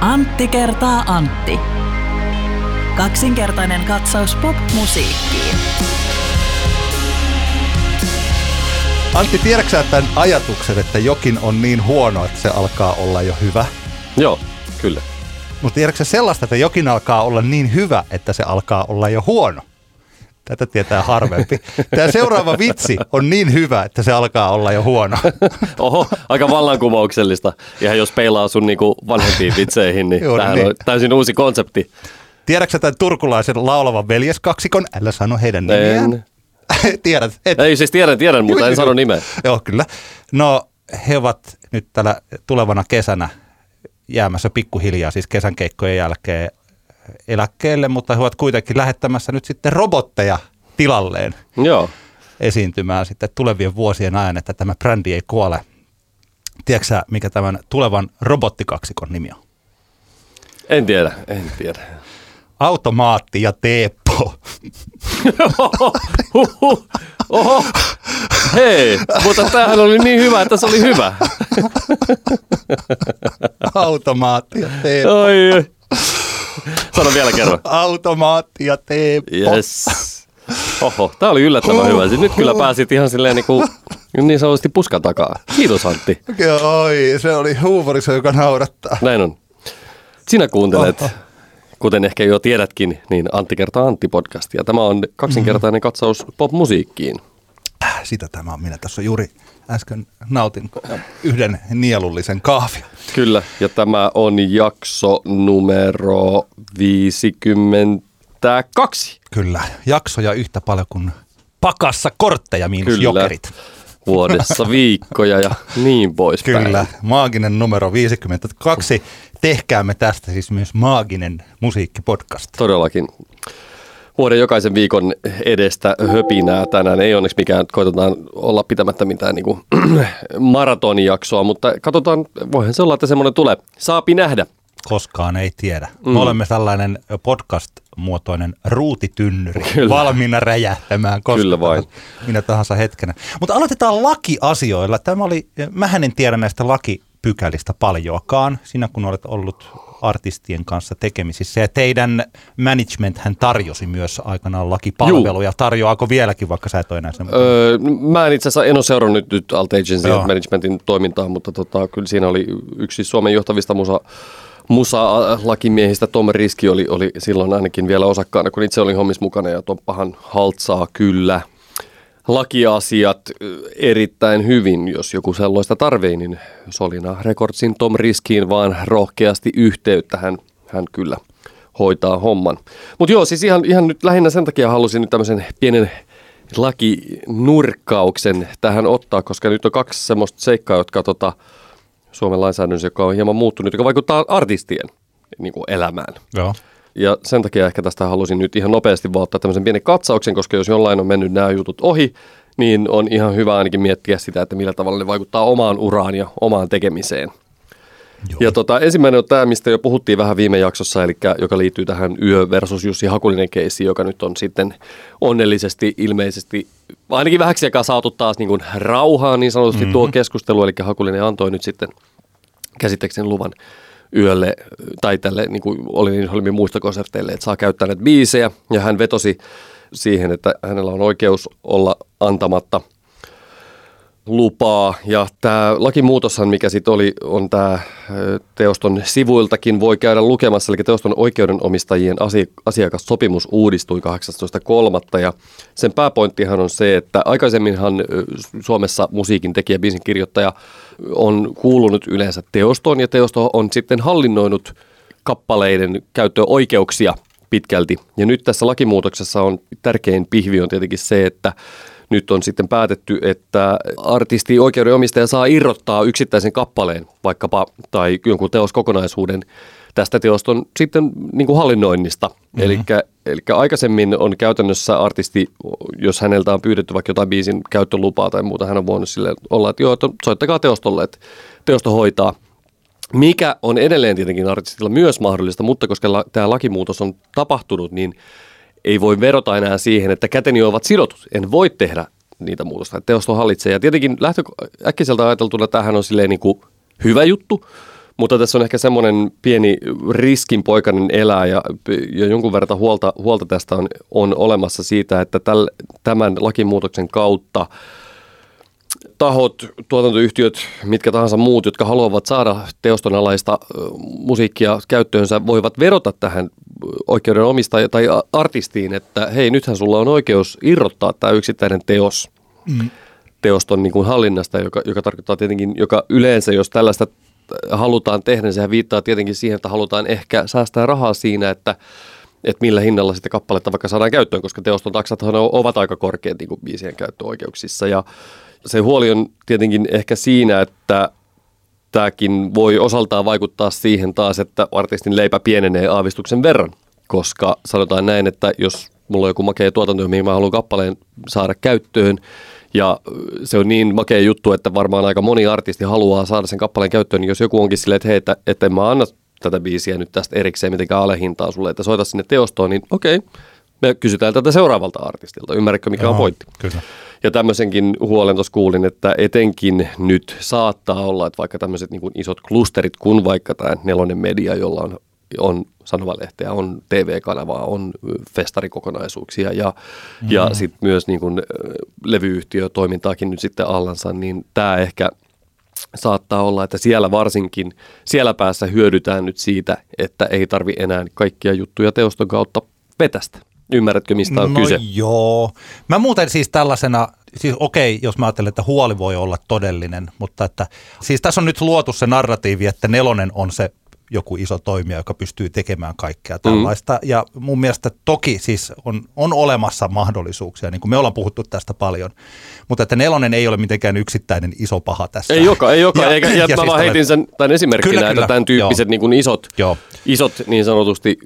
Antti kertaa Antti. Kaksinkertainen katsaus pop-musiikkiin. Antti, tiedätkö tämän ajatuksen, että jokin on niin huono, että se alkaa olla jo hyvä? Joo, kyllä. Mutta tiedätkö sellaista, että jokin alkaa olla niin hyvä, että se alkaa olla jo huono? Tätä tietää harvempi. Tämä seuraava vitsi on niin hyvä, että se alkaa olla jo huono. Oho, aika vallankumouksellista. Ihan jos peilaa sun niinku vanhempiin vitseihin, niin Juuri tämähän niin. on täysin uusi konsepti. Tiedätkö tämän turkulaisen laulavan veljeskaksikon? Älä sano heidän nimiään. En. Tiedät, et. Ei siis tiedän, tiedän, mutta Joo, en sano nimeä. Joo, kyllä. No, he ovat nyt tällä tulevana kesänä jäämässä pikkuhiljaa, siis kesän keikkojen jälkeen eläkkeelle, mutta he ovat kuitenkin lähettämässä nyt sitten robotteja tilalleen Joo. esiintymään sitten tulevien vuosien ajan, että tämä brändi ei kuole. Tiedätkö sä, mikä tämän tulevan robottikaksikon nimi on? En tiedä, en tiedä. Automaatti ja Teppo. Oho, hei, mutta tämähän oli niin hyvä, että se oli hyvä. Automaatti ja Teppo. Oi. Sano vielä kerran. Automaatti ja Teppo. Yes. Oho, tämä oli yllättävän hyvä. Siis Nyt kyllä pääsit ihan silleen niin, kuin, niin sanotusti puskan takaa. Kiitos Antti. Oi, se oli huumorissa, joka naurattaa. Näin on. Sinä kuuntelet, Oho. kuten ehkä jo tiedätkin, niin Antti kertaa Antti podcastia. Tämä on kaksinkertainen katsaus popmusiikkiin. Sitä tämä on. Minä tässä juuri äsken nautin yhden nielullisen kahvia. Kyllä, ja tämä on jakso numero 52. Kyllä, jaksoja yhtä paljon kuin pakassa kortteja miinus Kyllä. jokerit. Vuodessa viikkoja ja niin poispäin. Kyllä, maaginen numero 52. Tehkäämme tästä siis myös maaginen musiikkipodcast. Todellakin. Vuoden jokaisen viikon edestä höpinää tänään. Ei onneksi mikään, koitetaan olla pitämättä mitään niin kuin maratonijaksoa, mutta katsotaan, voihan se olla, että semmoinen tulee. Saapi nähdä. Koskaan ei tiedä. Mm. Me olemme tällainen podcast-muotoinen ruutitynnyri, Kyllä. valmiina räjähtämään koska Kyllä vain. minä tahansa hetkenä. Mutta aloitetaan lakiasioilla. Tämä oli, mähän en tiedä näistä lakipykälistä paljoakaan, sinä kun olet ollut artistien kanssa tekemisissä. Ja teidän management hän tarjosi myös aikanaan lakipalveluja. Tarjoaako vieläkin, vaikka sä et ole enää sen? Öö, mä en itse asiassa en ole seurannut nyt Alt Agency Joo. Managementin toimintaa, mutta tota, kyllä siinä oli yksi Suomen johtavista musa, musa-lakimiehistä, Tom Riski oli, oli silloin ainakin vielä osakkaana, kun itse olin hommissa mukana ja Toppahan haltsaa kyllä lakiasiat erittäin hyvin, jos joku sellaista tarvii, niin Solina Recordsin Tom Riskiin vaan rohkeasti yhteyttä, hän, hän kyllä hoitaa homman. Mutta joo, siis ihan, ihan nyt lähinnä sen takia halusin nyt tämmöisen pienen lakinurkkauksen tähän ottaa, koska nyt on kaksi semmoista seikkaa, jotka tota, Suomen lainsäädännössä, joka on hieman muuttunut, joka vaikuttaa artistien niin kuin elämään. Joo. Ja sen takia ehkä tästä halusin nyt ihan nopeasti vaan ottaa tämmöisen pienen katsauksen, koska jos jollain on mennyt nämä jutut ohi, niin on ihan hyvä ainakin miettiä sitä, että millä tavalla ne vaikuttaa omaan uraan ja omaan tekemiseen. Joo. Ja tota, ensimmäinen on tämä, mistä jo puhuttiin vähän viime jaksossa, eli joka liittyy tähän Yö versus Jussi Hakulinen keissi, joka nyt on sitten onnellisesti ilmeisesti ainakin vähäksi aikaa saatu taas niin kuin rauhaan niin sanotusti mm-hmm. tuo keskustelu, eli Hakulinen antoi nyt sitten käsittääkseni luvan yölle tai tälle niin kuin Olin Holmin muistokonserteille, että saa käyttää näitä biisejä. Ja hän vetosi siihen, että hänellä on oikeus olla antamatta lupaa. Ja tämä lakimuutoshan, mikä sitten oli, on tämä teoston sivuiltakin voi käydä lukemassa. Eli teoston oikeudenomistajien asi- asiakassopimus uudistui 18.3. Ja sen pääpointtihan on se, että aikaisemminhan Suomessa musiikin tekijä, biisin kirjoittaja on kuulunut yleensä teostoon ja teosto on sitten hallinnoinut kappaleiden käyttöoikeuksia pitkälti. Ja nyt tässä lakimuutoksessa on tärkein pihvi on tietenkin se, että nyt on sitten päätetty, että artisti oikeudenomistaja saa irrottaa yksittäisen kappaleen vaikkapa tai jonkun teoskokonaisuuden tästä teoston sitten niin kuin hallinnoinnista. Mm-hmm. Eli aikaisemmin on käytännössä artisti, jos häneltä on pyydetty vaikka jotain biisin käyttölupaa tai muuta, hän on voinut sille olla, että joo, että soittakaa teostolle, että teosto hoitaa. Mikä on edelleen tietenkin artistilla myös mahdollista, mutta koska la, tämä lakimuutos on tapahtunut, niin ei voi verota enää siihen, että käteni ovat sidotut. En voi tehdä niitä muutosta. Teosto hallitsee. Ja tietenkin lähtö, äkkiseltä ajateltuna tämähän on silleen niin kuin hyvä juttu, Mutta tässä on ehkä semmoinen pieni riskinpoikainen elää ja, ja jonkun verran huolta, huolta tästä on, on olemassa siitä, että täl, tämän lakimuutoksen kautta tahot, tuotantoyhtiöt, mitkä tahansa muut, jotka haluavat saada teostonalaista musiikkia käyttöönsä, voivat verota tähän oikeuden omistaja tai artistiin, että hei, nythän sulla on oikeus irrottaa tämä yksittäinen teos mm. teoston niin kuin hallinnasta, joka, joka tarkoittaa tietenkin, joka yleensä, jos tällaista halutaan tehdä, niin sehän viittaa tietenkin siihen, että halutaan ehkä säästää rahaa siinä, että että millä hinnalla sitten kappaletta vaikka saadaan käyttöön, koska teoston taksat ovat aika korkeat niin kuin biisien käyttöoikeuksissa. Ja se huoli on tietenkin ehkä siinä, että tämäkin voi osaltaan vaikuttaa siihen taas, että artistin leipä pienenee aavistuksen verran, koska sanotaan näin, että jos mulla on joku makea tuotanto, mihin mä haluan kappaleen saada käyttöön, ja se on niin makea juttu, että varmaan aika moni artisti haluaa saada sen kappaleen käyttöön, niin jos joku onkin silleen, että hei, että, että en mä anna tätä biisiä nyt tästä erikseen mitenkään alehintaa sulle, että soita sinne teostoon, niin okei, me kysytään tätä seuraavalta artistilta. Ymmärrätkö, mikä Joo, on pointti? Kyllä. Ja tämmöisenkin huolen tuossa kuulin, että etenkin nyt saattaa olla, että vaikka tämmöiset niin isot klusterit, kun vaikka tämä nelonen media, jolla on, on sanomalehteä, on TV-kanavaa, on festarikokonaisuuksia ja, mm-hmm. ja sitten myös niin kuin levyyhtiötoimintaakin nyt sitten allansa, niin tämä ehkä saattaa olla, että siellä varsinkin, siellä päässä hyödytään nyt siitä, että ei tarvi enää kaikkia juttuja teoston kautta vetästä. Ymmärrätkö, mistä on no kyse? joo. Mä muuten siis tällaisena, siis okei, jos mä ajattelen, että huoli voi olla todellinen, mutta että siis tässä on nyt luotu se narratiivi, että nelonen on se joku iso toimija, joka pystyy tekemään kaikkea tällaista. Mm. Ja mun mielestä toki siis on, on olemassa mahdollisuuksia, niin kuin me ollaan puhuttu tästä paljon, mutta että nelonen ei ole mitenkään yksittäinen iso paha tässä. Ei joka, ei joka. Ja, Eikä, ja, ja mä siis vaan heitin sen tämän esimerkkinä, kyllä, että kyllä. tämän tyyppiset niin kuin isot, Joo. isot niin sanotusti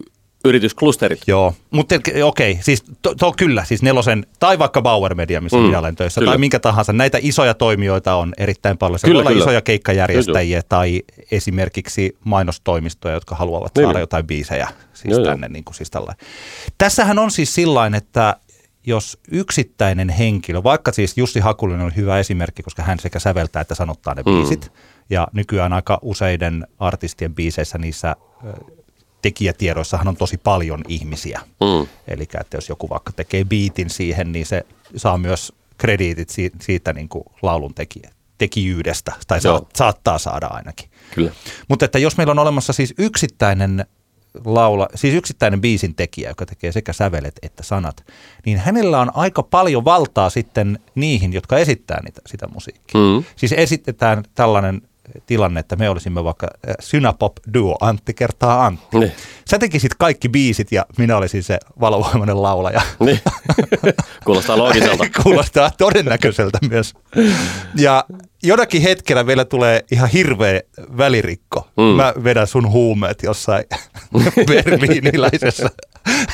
yritysklusterit. Joo, mutta okei, okay, siis to, to, kyllä, siis nelosen, tai vaikka Bauer Media, missä mm, minä olen töissä, kyllä. tai minkä tahansa, näitä isoja toimijoita on erittäin paljon. Se kyllä, voi kyllä. isoja keikkajärjestäjiä kyllä. tai esimerkiksi mainostoimistoja, jotka haluavat niin. saada jotain biisejä siis joo, tänne. Niin kuin siis Tässähän on siis sillain, että jos yksittäinen henkilö, vaikka siis Jussi Hakulinen on hyvä esimerkki, koska hän sekä säveltää että sanottaa ne mm. biisit, ja nykyään aika useiden artistien biiseissä niissä tekijätiedoissahan on tosi paljon ihmisiä. Mm. Eli että jos joku vaikka tekee biitin siihen, niin se saa myös krediitit siitä, siitä niin kuin laulun tekijä, tekijyydestä, tai Joo. saattaa saada ainakin. Kyllä. Mutta että jos meillä on olemassa siis yksittäinen laula, siis yksittäinen biisin tekijä, joka tekee sekä sävelet että sanat, niin hänellä on aika paljon valtaa sitten niihin, jotka esittää niitä, sitä musiikkia. Mm. Siis esitetään tällainen tilanne, että me olisimme vaikka äh, Synapop-duo Antti kertaa Antti. Niin. Sä tekisit kaikki biisit ja minä olisin se valovoimainen laulaja. Niin. Kuulostaa loogiselta. Kuulostaa todennäköiseltä myös. Ja jonakin hetkellä vielä tulee ihan hirveä välirikko. Mm. Mä vedän sun huumeet jossain berliiniläisessä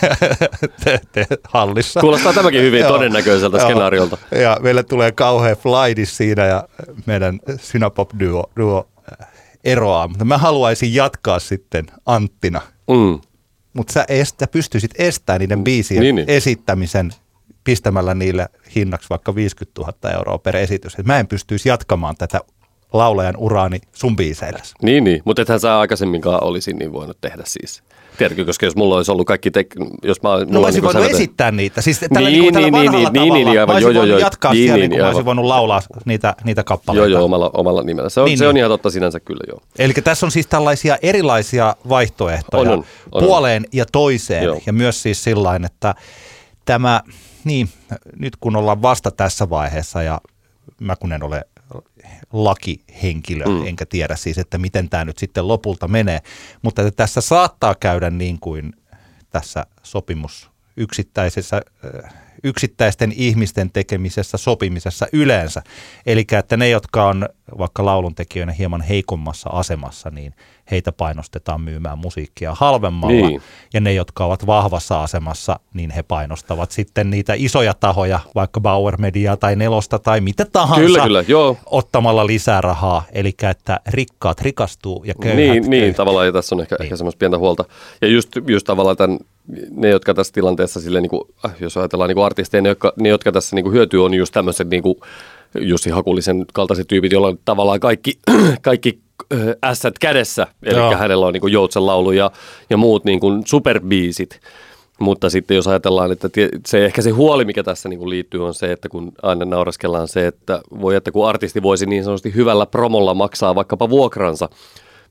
te, te, hallissa. Kuulostaa tämäkin hyvin joo, todennäköiseltä joo. skenaariolta. Ja meille tulee kauhea flightis siinä ja meidän Synapop duo, duo äh, eroaa. Mutta mä haluaisin jatkaa sitten Anttina. Mm. Mutta sä, sä pystyisit estämään niiden biisien niin, niin. esittämisen pistämällä niille hinnaksi vaikka 50 000 euroa per esitys. Et mä en pystyisi jatkamaan tätä laulajan uraani sun biiseillä. Niin, niin. mutta ethän sä aikaisemminkaan olisi niin voinut tehdä siis. Tiedätkö, koska jos mulla olisi ollut kaikki, te, jos mä... No mä olisin niin voinut esittää niitä, siis tällä, niin, niin, tällä niin, vanhalla niin, tavalla. Niin, niin, aivan, mä joo, voinut joo, jatkaa niin, siellä, niin, niin, mä olisin voinut laulaa niitä, niitä kappaleita. Joo, joo, omalla, omalla nimellä. Se on, niin, se on niin. ihan totta sinänsä kyllä, joo. Eli tässä on siis tällaisia erilaisia vaihtoehtoja on, on, on, puoleen on. ja toiseen. Joo. Ja myös siis sillain, että tämä, niin, nyt kun ollaan vasta tässä vaiheessa ja mä kun en ole lakihenkilö, mm. enkä tiedä siis, että miten tämä nyt sitten lopulta menee. Mutta että tässä saattaa käydä niin kuin tässä sopimus yksittäisessä, yksittäisten ihmisten tekemisessä, sopimisessa yleensä. Eli että ne, jotka on vaikka lauluntekijöinä hieman heikommassa asemassa, niin – heitä painostetaan myymään musiikkia halvemmalla. Niin. Ja ne, jotka ovat vahvassa asemassa, niin he painostavat sitten niitä isoja tahoja, vaikka Bauer Media tai Nelosta tai mitä tahansa, kyllä, kyllä, joo. ottamalla lisää rahaa. Eli että rikkaat rikastuu ja köyhät Niin, köyhät. niin tavallaan, ja tässä on ehkä, niin. ehkä semmoista pientä huolta. Ja just, just tavallaan tämän, ne, jotka tässä tilanteessa, sille, niin kuin, äh, jos ajatellaan niin kuin artisteja, ne, jotka, ne, jotka tässä niin kuin hyötyy, on just tämmöiset niin kuin, Jussi Hakulisen kaltaiset tyypit, joilla on tavallaan kaikki, kaikki ässät kädessä, eli Joo. hänellä on niin Joutsen laulu ja, ja muut niin kuin superbiisit. Mutta sitten jos ajatellaan, että se ehkä se huoli, mikä tässä niin kuin liittyy, on se, että kun aina nauraskellaan se, että voi, että kun artisti voisi niin sanotusti hyvällä promolla maksaa vaikkapa vuokransa,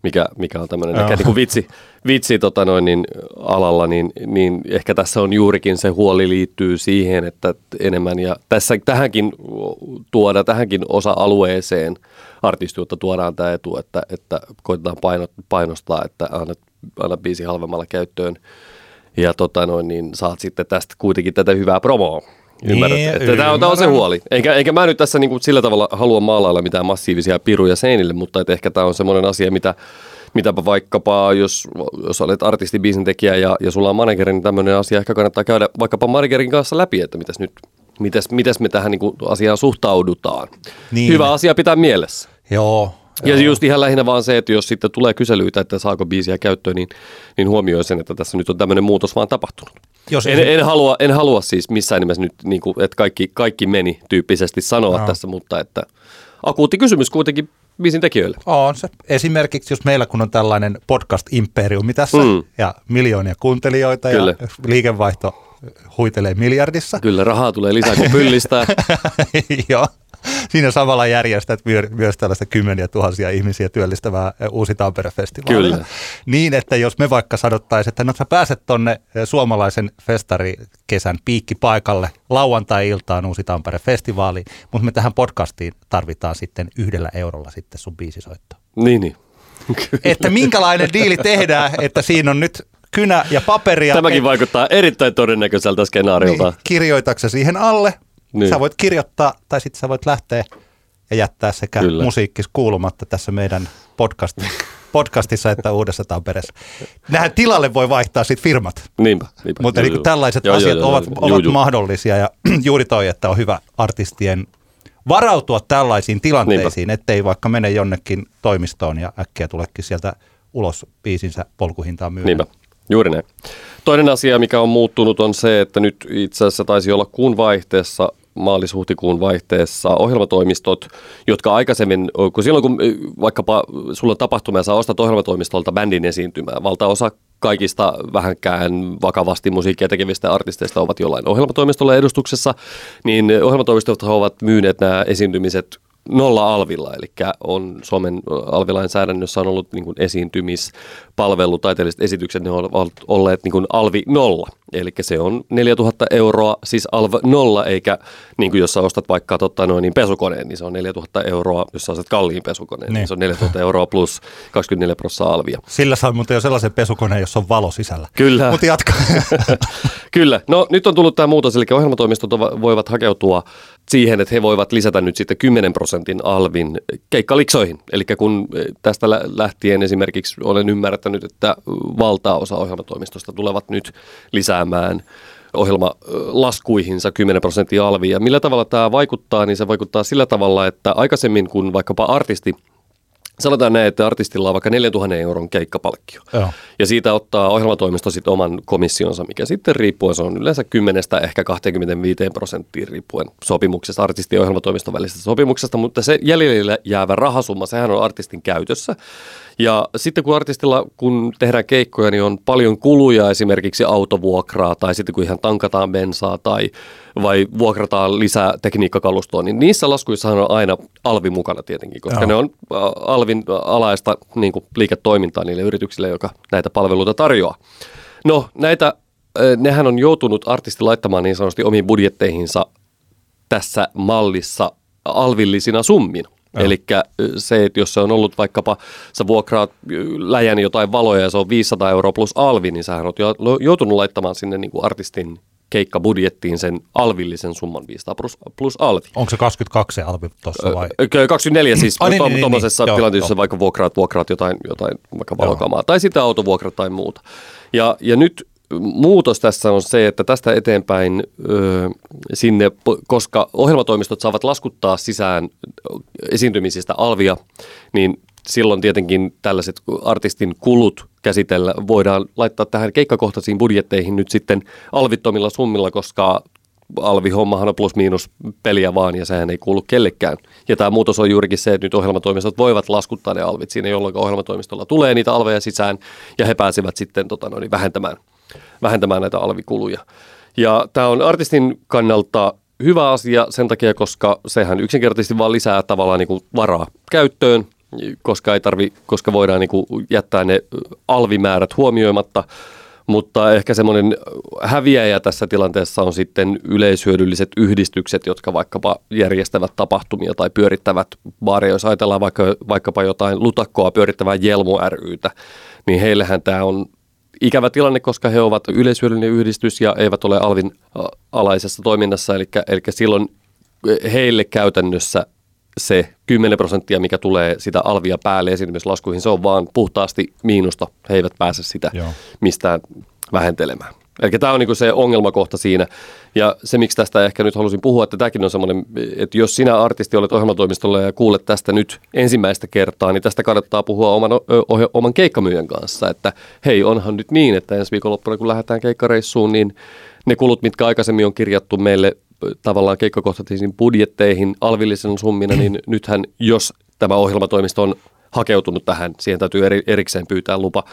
mikä, mikä on tämmöinen ehkä niin kuin vitsi, vitsi tota noin, niin, alalla, niin, niin ehkä tässä on juurikin se huoli liittyy siihen, että enemmän ja tässä tähänkin tuoda tähänkin osa-alueeseen artistiutta tuodaan tämä etu, että, että koitetaan paino, painostaa, että anna, anna biisi halvemmalla käyttöön ja tota noin, niin saat sitten tästä kuitenkin tätä hyvää promoa. Ymmärrät, Niin, että tämä on, tämä on se huoli. Eikä, eikä mä nyt tässä niin kuin sillä tavalla halua maalailla mitään massiivisia piruja seinille, mutta että ehkä tämä on semmoinen asia, mitä, mitäpä vaikkapa, jos, jos olet artisti, biisintekijä ja, ja sulla on manageri, niin tämmöinen asia ehkä kannattaa käydä vaikkapa managerin kanssa läpi, että mitäs nyt, mitäs, mitäs me tähän niin kuin asiaan suhtaudutaan. Niin. Hyvä asia pitää mielessä. Joo. Ja just ihan lähinnä vaan se, että jos sitten tulee kyselyitä, että saako biisiä käyttöön, niin, niin huomioi sen, että tässä nyt on tämmöinen muutos vaan tapahtunut. Jos En, en, halua, en halua siis missään nimessä nyt, niin kuin, että kaikki, kaikki meni tyyppisesti sanoa Joo. tässä, mutta että akuutti kysymys kuitenkin biisin tekijöille. On se. Esimerkiksi jos meillä kun on tällainen podcast-imperiumi tässä Mm. ja miljoonia kuuntelijoita Kyllä. ja liikevaihto huitelee miljardissa. Kyllä rahaa tulee lisää kuin pyllistää. Joo. Siinä samalla järjestät myö- myös tällaista kymmeniä tuhansia ihmisiä työllistävää Uusi Tampere-festivaalia. Kyllä. Niin, että jos me vaikka sanottaisiin, että no sä pääset tonne suomalaisen festarikesän piikkipaikalle lauantai-iltaan Uusi Tampere-festivaaliin, mutta me tähän podcastiin tarvitaan sitten yhdellä eurolla sitten sun biisisoittoa. niin, niin. Että minkälainen diili tehdään, että siinä on nyt kynä ja paperia. Tämäkin vaikuttaa erittäin todennäköiseltä skenaariolta. niin, kirjoitatko siihen alle, Niin. sä voit kirjoittaa tai sitten sä voit lähteä ja jättää sekä Kyllä. Musiikkis kuulumatta tässä meidän podcast, podcastissa että Uudessa Tampereessa. Nähän tilalle voi vaihtaa sitten firmat, Niinpä. niinpä. mutta Joo, niin joo. tällaiset Joo, joo, asiat joo, ovat, joo. ovat juu. mahdollisia ja juuri toi, että on hyvä artistien varautua tällaisiin tilanteisiin, ettei vaikka mene jonnekin toimistoon ja äkkiä tulekin sieltä ulos biisinsä polkuhintaan myymään. Niinpä, juuri näin. Toinen asia, mikä on muuttunut, on se, että nyt itse asiassa taisi olla kuun vaihteessa maalis-huhtikuun vaihteessa ohjelmatoimistot, jotka aikaisemmin, kun silloin kun eh, vaikkapa sulla on tapahtuma ja sä ostat ohjelmatoimistolta bändin esiintymää, valtaosa kaikista vähänkään vakavasti musiikkia tekevistä artisteista ovat jollain ohjelmatoimistolla edustuksessa, niin ohjelmatoimistot ovat myyneet nämä esiintymiset nolla alvilla, eli on Suomen alvilainsäädännössä on ollut niin kuin esiintymispalvelu, taiteelliset esitykset, ne ovat olleet niin kuin alvi nolla, eli se on 4000 euroa, siis alv nolla, eikä niin kuin jos sä ostat vaikka totta noin, niin pesukoneen, niin se on 4000 euroa, jos sä ostat kalliin pesukoneen, niin, niin se on 4000 euroa plus 24 prosenttia alvia. Sillä saa muuten jo sellaisen pesukoneen, jossa on valo sisällä. Kyllä. Mutta jatka. Kyllä. No nyt on tullut tämä muutos, eli ohjelmatoimistot voivat hakeutua siihen, että he voivat lisätä nyt sitten 10 prosentin alvin keikkaliksoihin. Eli kun eh, tästä lä- lähtien esimerkiksi olen ymmärtänyt, että valtaosa ohjelmatoimistosta tulevat nyt lisäämään ohjelmalaskuihinsa 10 prosenttia alvia. Ja millä tavalla tämä vaikuttaa, niin se vaikuttaa sillä tavalla, että aikaisemmin kun vaikkapa artisti Sanotaan näin, että artistilla on vaikka 4000 euron keikkapalkkio. Joo. Ja siitä ottaa ohjelmatoimisto sitten oman komissionsa, mikä sitten riippuen, se on yleensä 10 ehkä 25 prosenttia riippuen sopimuksesta, artistin ja ohjelmatoimiston välisestä sopimuksesta, mutta se jäljelle jäävä rahasumma, sehän on artistin käytössä. Ja sitten kun artistilla, kun tehdään keikkoja, niin on paljon kuluja, esimerkiksi autovuokraa tai sitten kun ihan tankataan bensaa tai vai vuokrataan lisää tekniikkakalustoa, niin niissä laskuissahan on aina alvi mukana tietenkin, koska Joo. ne on alvin alaista niin kuin liiketoimintaa niille yrityksille, joka näitä palveluita tarjoaa. No näitä, nehän on joutunut artisti laittamaan niin sanotusti omiin budjetteihinsa tässä mallissa alvillisina summina. Eli se, että jos se on ollut vaikkapa, sä vuokraat läjän jotain valoja ja se on 500 euroa plus alvi, niin sähän oot jo- joutunut laittamaan sinne niin kuin artistin keikkabudjettiin sen alvillisen summan 500 plus, plus alvi. Onko se 22 se alvi tuossa vai? Ö, 24 siis Ai niin, to- niin, niin, tuommoisessa niin. Joo, tilanteessa, joo. vaikka vuokraat, vuokraat jotain, jotain vaikka Joo. valokamaa, tai sitten autovuokrat tai muuta. Ja, ja nyt muutos tässä on se, että tästä eteenpäin ö, sinne, koska ohjelmatoimistot saavat laskuttaa sisään esiintymisistä alvia, niin silloin tietenkin tällaiset artistin kulut käsitellä voidaan laittaa tähän keikkakohtaisiin budjetteihin nyt sitten alvittomilla summilla, koska alvihommahan on plus miinus peliä vaan ja sehän ei kuulu kellekään. Ja tämä muutos on juurikin se, että nyt ohjelmatoimistot voivat laskuttaa ne alvit siinä, jolloin ohjelmatoimistolla tulee niitä alveja sisään ja he pääsevät sitten tota, noin, vähentämään, vähentämään näitä alvikuluja. Ja tämä on artistin kannalta hyvä asia sen takia, koska sehän yksinkertaisesti vaan lisää tavallaan niin kuin varaa käyttöön, koska, ei tarvi, koska voidaan niin kuin jättää ne alvimäärät huomioimatta. Mutta ehkä semmoinen häviäjä tässä tilanteessa on sitten yleishyödylliset yhdistykset, jotka vaikkapa järjestävät tapahtumia tai pyörittävät baareja. Jos ajatellaan vaikka, vaikkapa jotain lutakkoa pyörittävää Jelmo rytä, niin heillähän tämä on ikävä tilanne, koska he ovat yleishyödyllinen yhdistys ja eivät ole alvin alaisessa toiminnassa. Eli, eli silloin heille käytännössä se 10 prosenttia, mikä tulee sitä alvia päälle esimerkiksi se on vaan puhtaasti miinusta. He eivät pääse sitä Joo. mistään vähentelemään. Eli tämä on niin se ongelmakohta siinä. Ja se, miksi tästä ehkä nyt halusin puhua, että tämäkin on semmoinen, että jos sinä artisti olet ohjelmatoimistolla ja kuulet tästä nyt ensimmäistä kertaa, niin tästä kannattaa puhua oman, oh, oman keikkamyyjän kanssa. Että hei, onhan nyt niin, että ensi viikonloppuna kun lähdetään keikkareissuun, niin ne kulut, mitkä aikaisemmin on kirjattu meille tavallaan keikkakohtaisiin budjetteihin alvillisen summina, niin nythän jos tämä ohjelmatoimisto on hakeutunut tähän, siihen täytyy eri, erikseen pyytää lupa,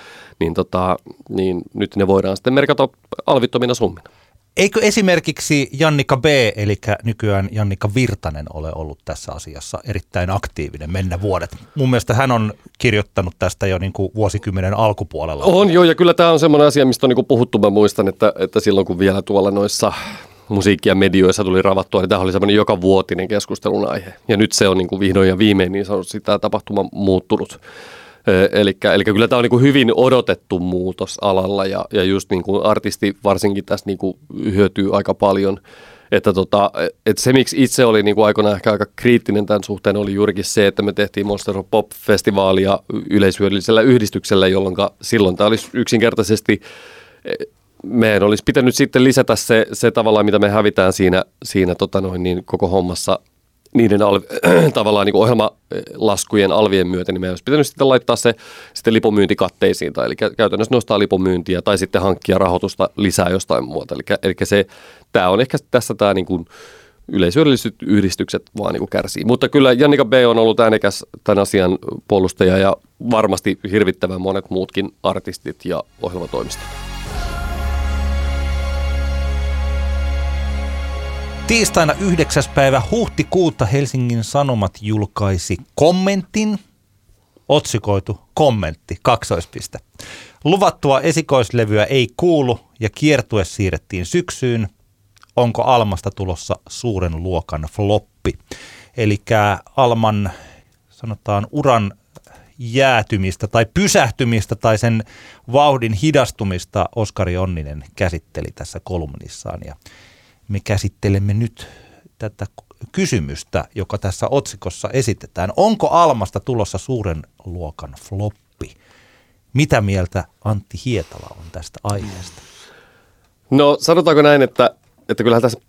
niin, tota, niin nyt ne voidaan sitten merkata alvittomina summina. Eikö esimerkiksi Jannika B, eli nykyään Jannika Virtanen, ole ollut tässä asiassa erittäin aktiivinen mennä vuodet? Mun mielestä hän on kirjoittanut tästä jo niin kuin vuosikymmenen alkupuolella. On joo, ja kyllä tämä on semmoinen asia, mistä on niin kuin puhuttu. Mä muistan, että, että silloin kun vielä tuolla noissa musiikki- ja medioissa tuli ravattua, niin tämä oli semmoinen joka vuotinen keskustelun aihe. Ja nyt se on niin kuin vihdoin ja viimein niin sanotusti tämä tapahtuma muuttunut. Eli, kyllä tämä on niin kuin hyvin odotettu muutos alalla ja, ja just niin kuin artisti varsinkin tässä niin kuin hyötyy aika paljon. Että tota, et se, miksi itse oli niin kuin aikoinaan ehkä aika kriittinen tämän suhteen, oli juurikin se, että me tehtiin Monster Pop-festivaalia yleishyödyllisellä yhdistyksellä, jolloin silloin tämä olisi yksinkertaisesti meidän olisi pitänyt sitten lisätä se, se tavallaan, mitä me hävitään siinä, siinä tota noin, niin koko hommassa niiden al, tavallaan niin ohjelmalaskujen alvien myötä, niin meidän olisi pitänyt sitten laittaa se sitten lipomyyntikatteisiin, tai eli käytännössä nostaa lipomyyntiä, tai sitten hankkia rahoitusta lisää jostain muuta. Eli, eli se, tämä on ehkä tässä tämä niin kuin, yleisölliset yhdistykset vaan niin kärsii. Mutta kyllä Jannika B. on ollut äänekäs tämän asian puolustaja ja varmasti hirvittävän monet muutkin artistit ja ohjelmatoimistot. Tiistaina 9. päivä huhtikuuta Helsingin Sanomat julkaisi kommentin, otsikoitu kommentti, kaksoispiste. Luvattua esikoislevyä ei kuulu ja kiertue siirrettiin syksyyn. Onko Almasta tulossa suuren luokan floppi? Eli Alman sanotaan uran jäätymistä tai pysähtymistä tai sen vauhdin hidastumista Oskari Onninen käsitteli tässä kolumnissaan. Ja me käsittelemme nyt tätä kysymystä, joka tässä otsikossa esitetään. Onko Almasta tulossa suuren luokan floppi? Mitä mieltä Antti Hietala on tästä aiheesta? No sanotaanko näin, että, että kyllähän tässä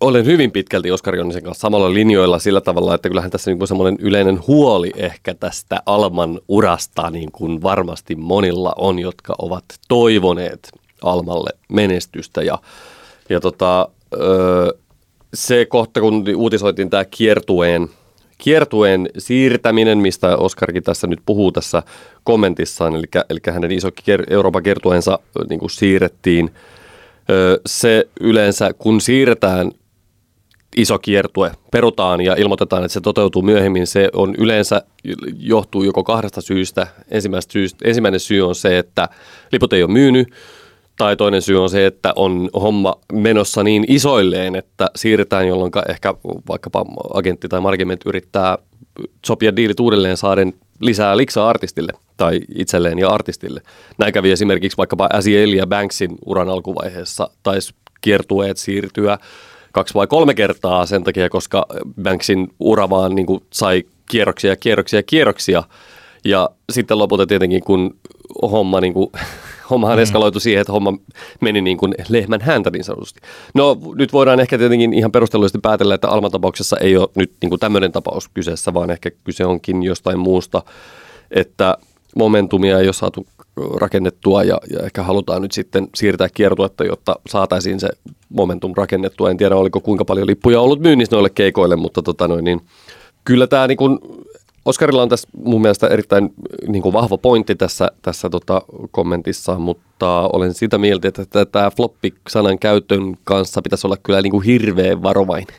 olen hyvin pitkälti Oskar Jonnisen kanssa samalla linjoilla sillä tavalla, että kyllähän tässä niin semmoinen yleinen huoli ehkä tästä Alman urasta niin kuin varmasti monilla on, jotka ovat toivoneet Almalle menestystä ja ja tota, se kohta, kun uutisoitiin tämä kiertueen, kiertueen siirtäminen, mistä Oskarkin tässä nyt puhuu tässä kommentissaan, eli, eli hänen iso Euroopan kiertueensa niin kuin siirrettiin. Se yleensä, kun siirretään iso kiertue, perutaan ja ilmoitetaan, että se toteutuu myöhemmin, se on yleensä johtuu joko kahdesta syystä. syystä. Ensimmäinen syy on se, että liput ei ole myynyt, tai toinen syy on se, että on homma menossa niin isoilleen, että siirretään, jolloin ehkä vaikkapa agentti tai markement yrittää sopia diilit uudelleen saaden lisää liksaa artistille tai itselleen ja artistille. Näin kävi esimerkiksi vaikkapa Asiel ja Banksin uran alkuvaiheessa, taisi kiertueet siirtyä kaksi vai kolme kertaa sen takia, koska Banksin ura vaan niin kuin sai kierroksia, kierroksia, kierroksia. Ja sitten lopulta tietenkin, kun homma niin kuin hommahan mm. eskaloitu siihen, että homma meni niin kuin lehmän häntä niin sanotusti. No nyt voidaan ehkä tietenkin ihan perustellusti päätellä, että Alman tapauksessa ei ole nyt niin kuin tämmöinen tapaus kyseessä, vaan ehkä kyse onkin jostain muusta, että momentumia ei ole saatu rakennettua ja, ja ehkä halutaan nyt sitten siirtää kiertuetta, jotta saataisiin se momentum rakennettua. En tiedä, oliko kuinka paljon lippuja ollut myynnissä noille keikoille, mutta tota noin, niin kyllä tämä niin kuin, Oskarilla on tässä mun mielestä erittäin niin kuin vahva pointti tässä, tässä tota kommentissa, mutta olen sitä mieltä, että tämä floppi-sanan käytön kanssa pitäisi olla kyllä niin kuin hirveän varovainen.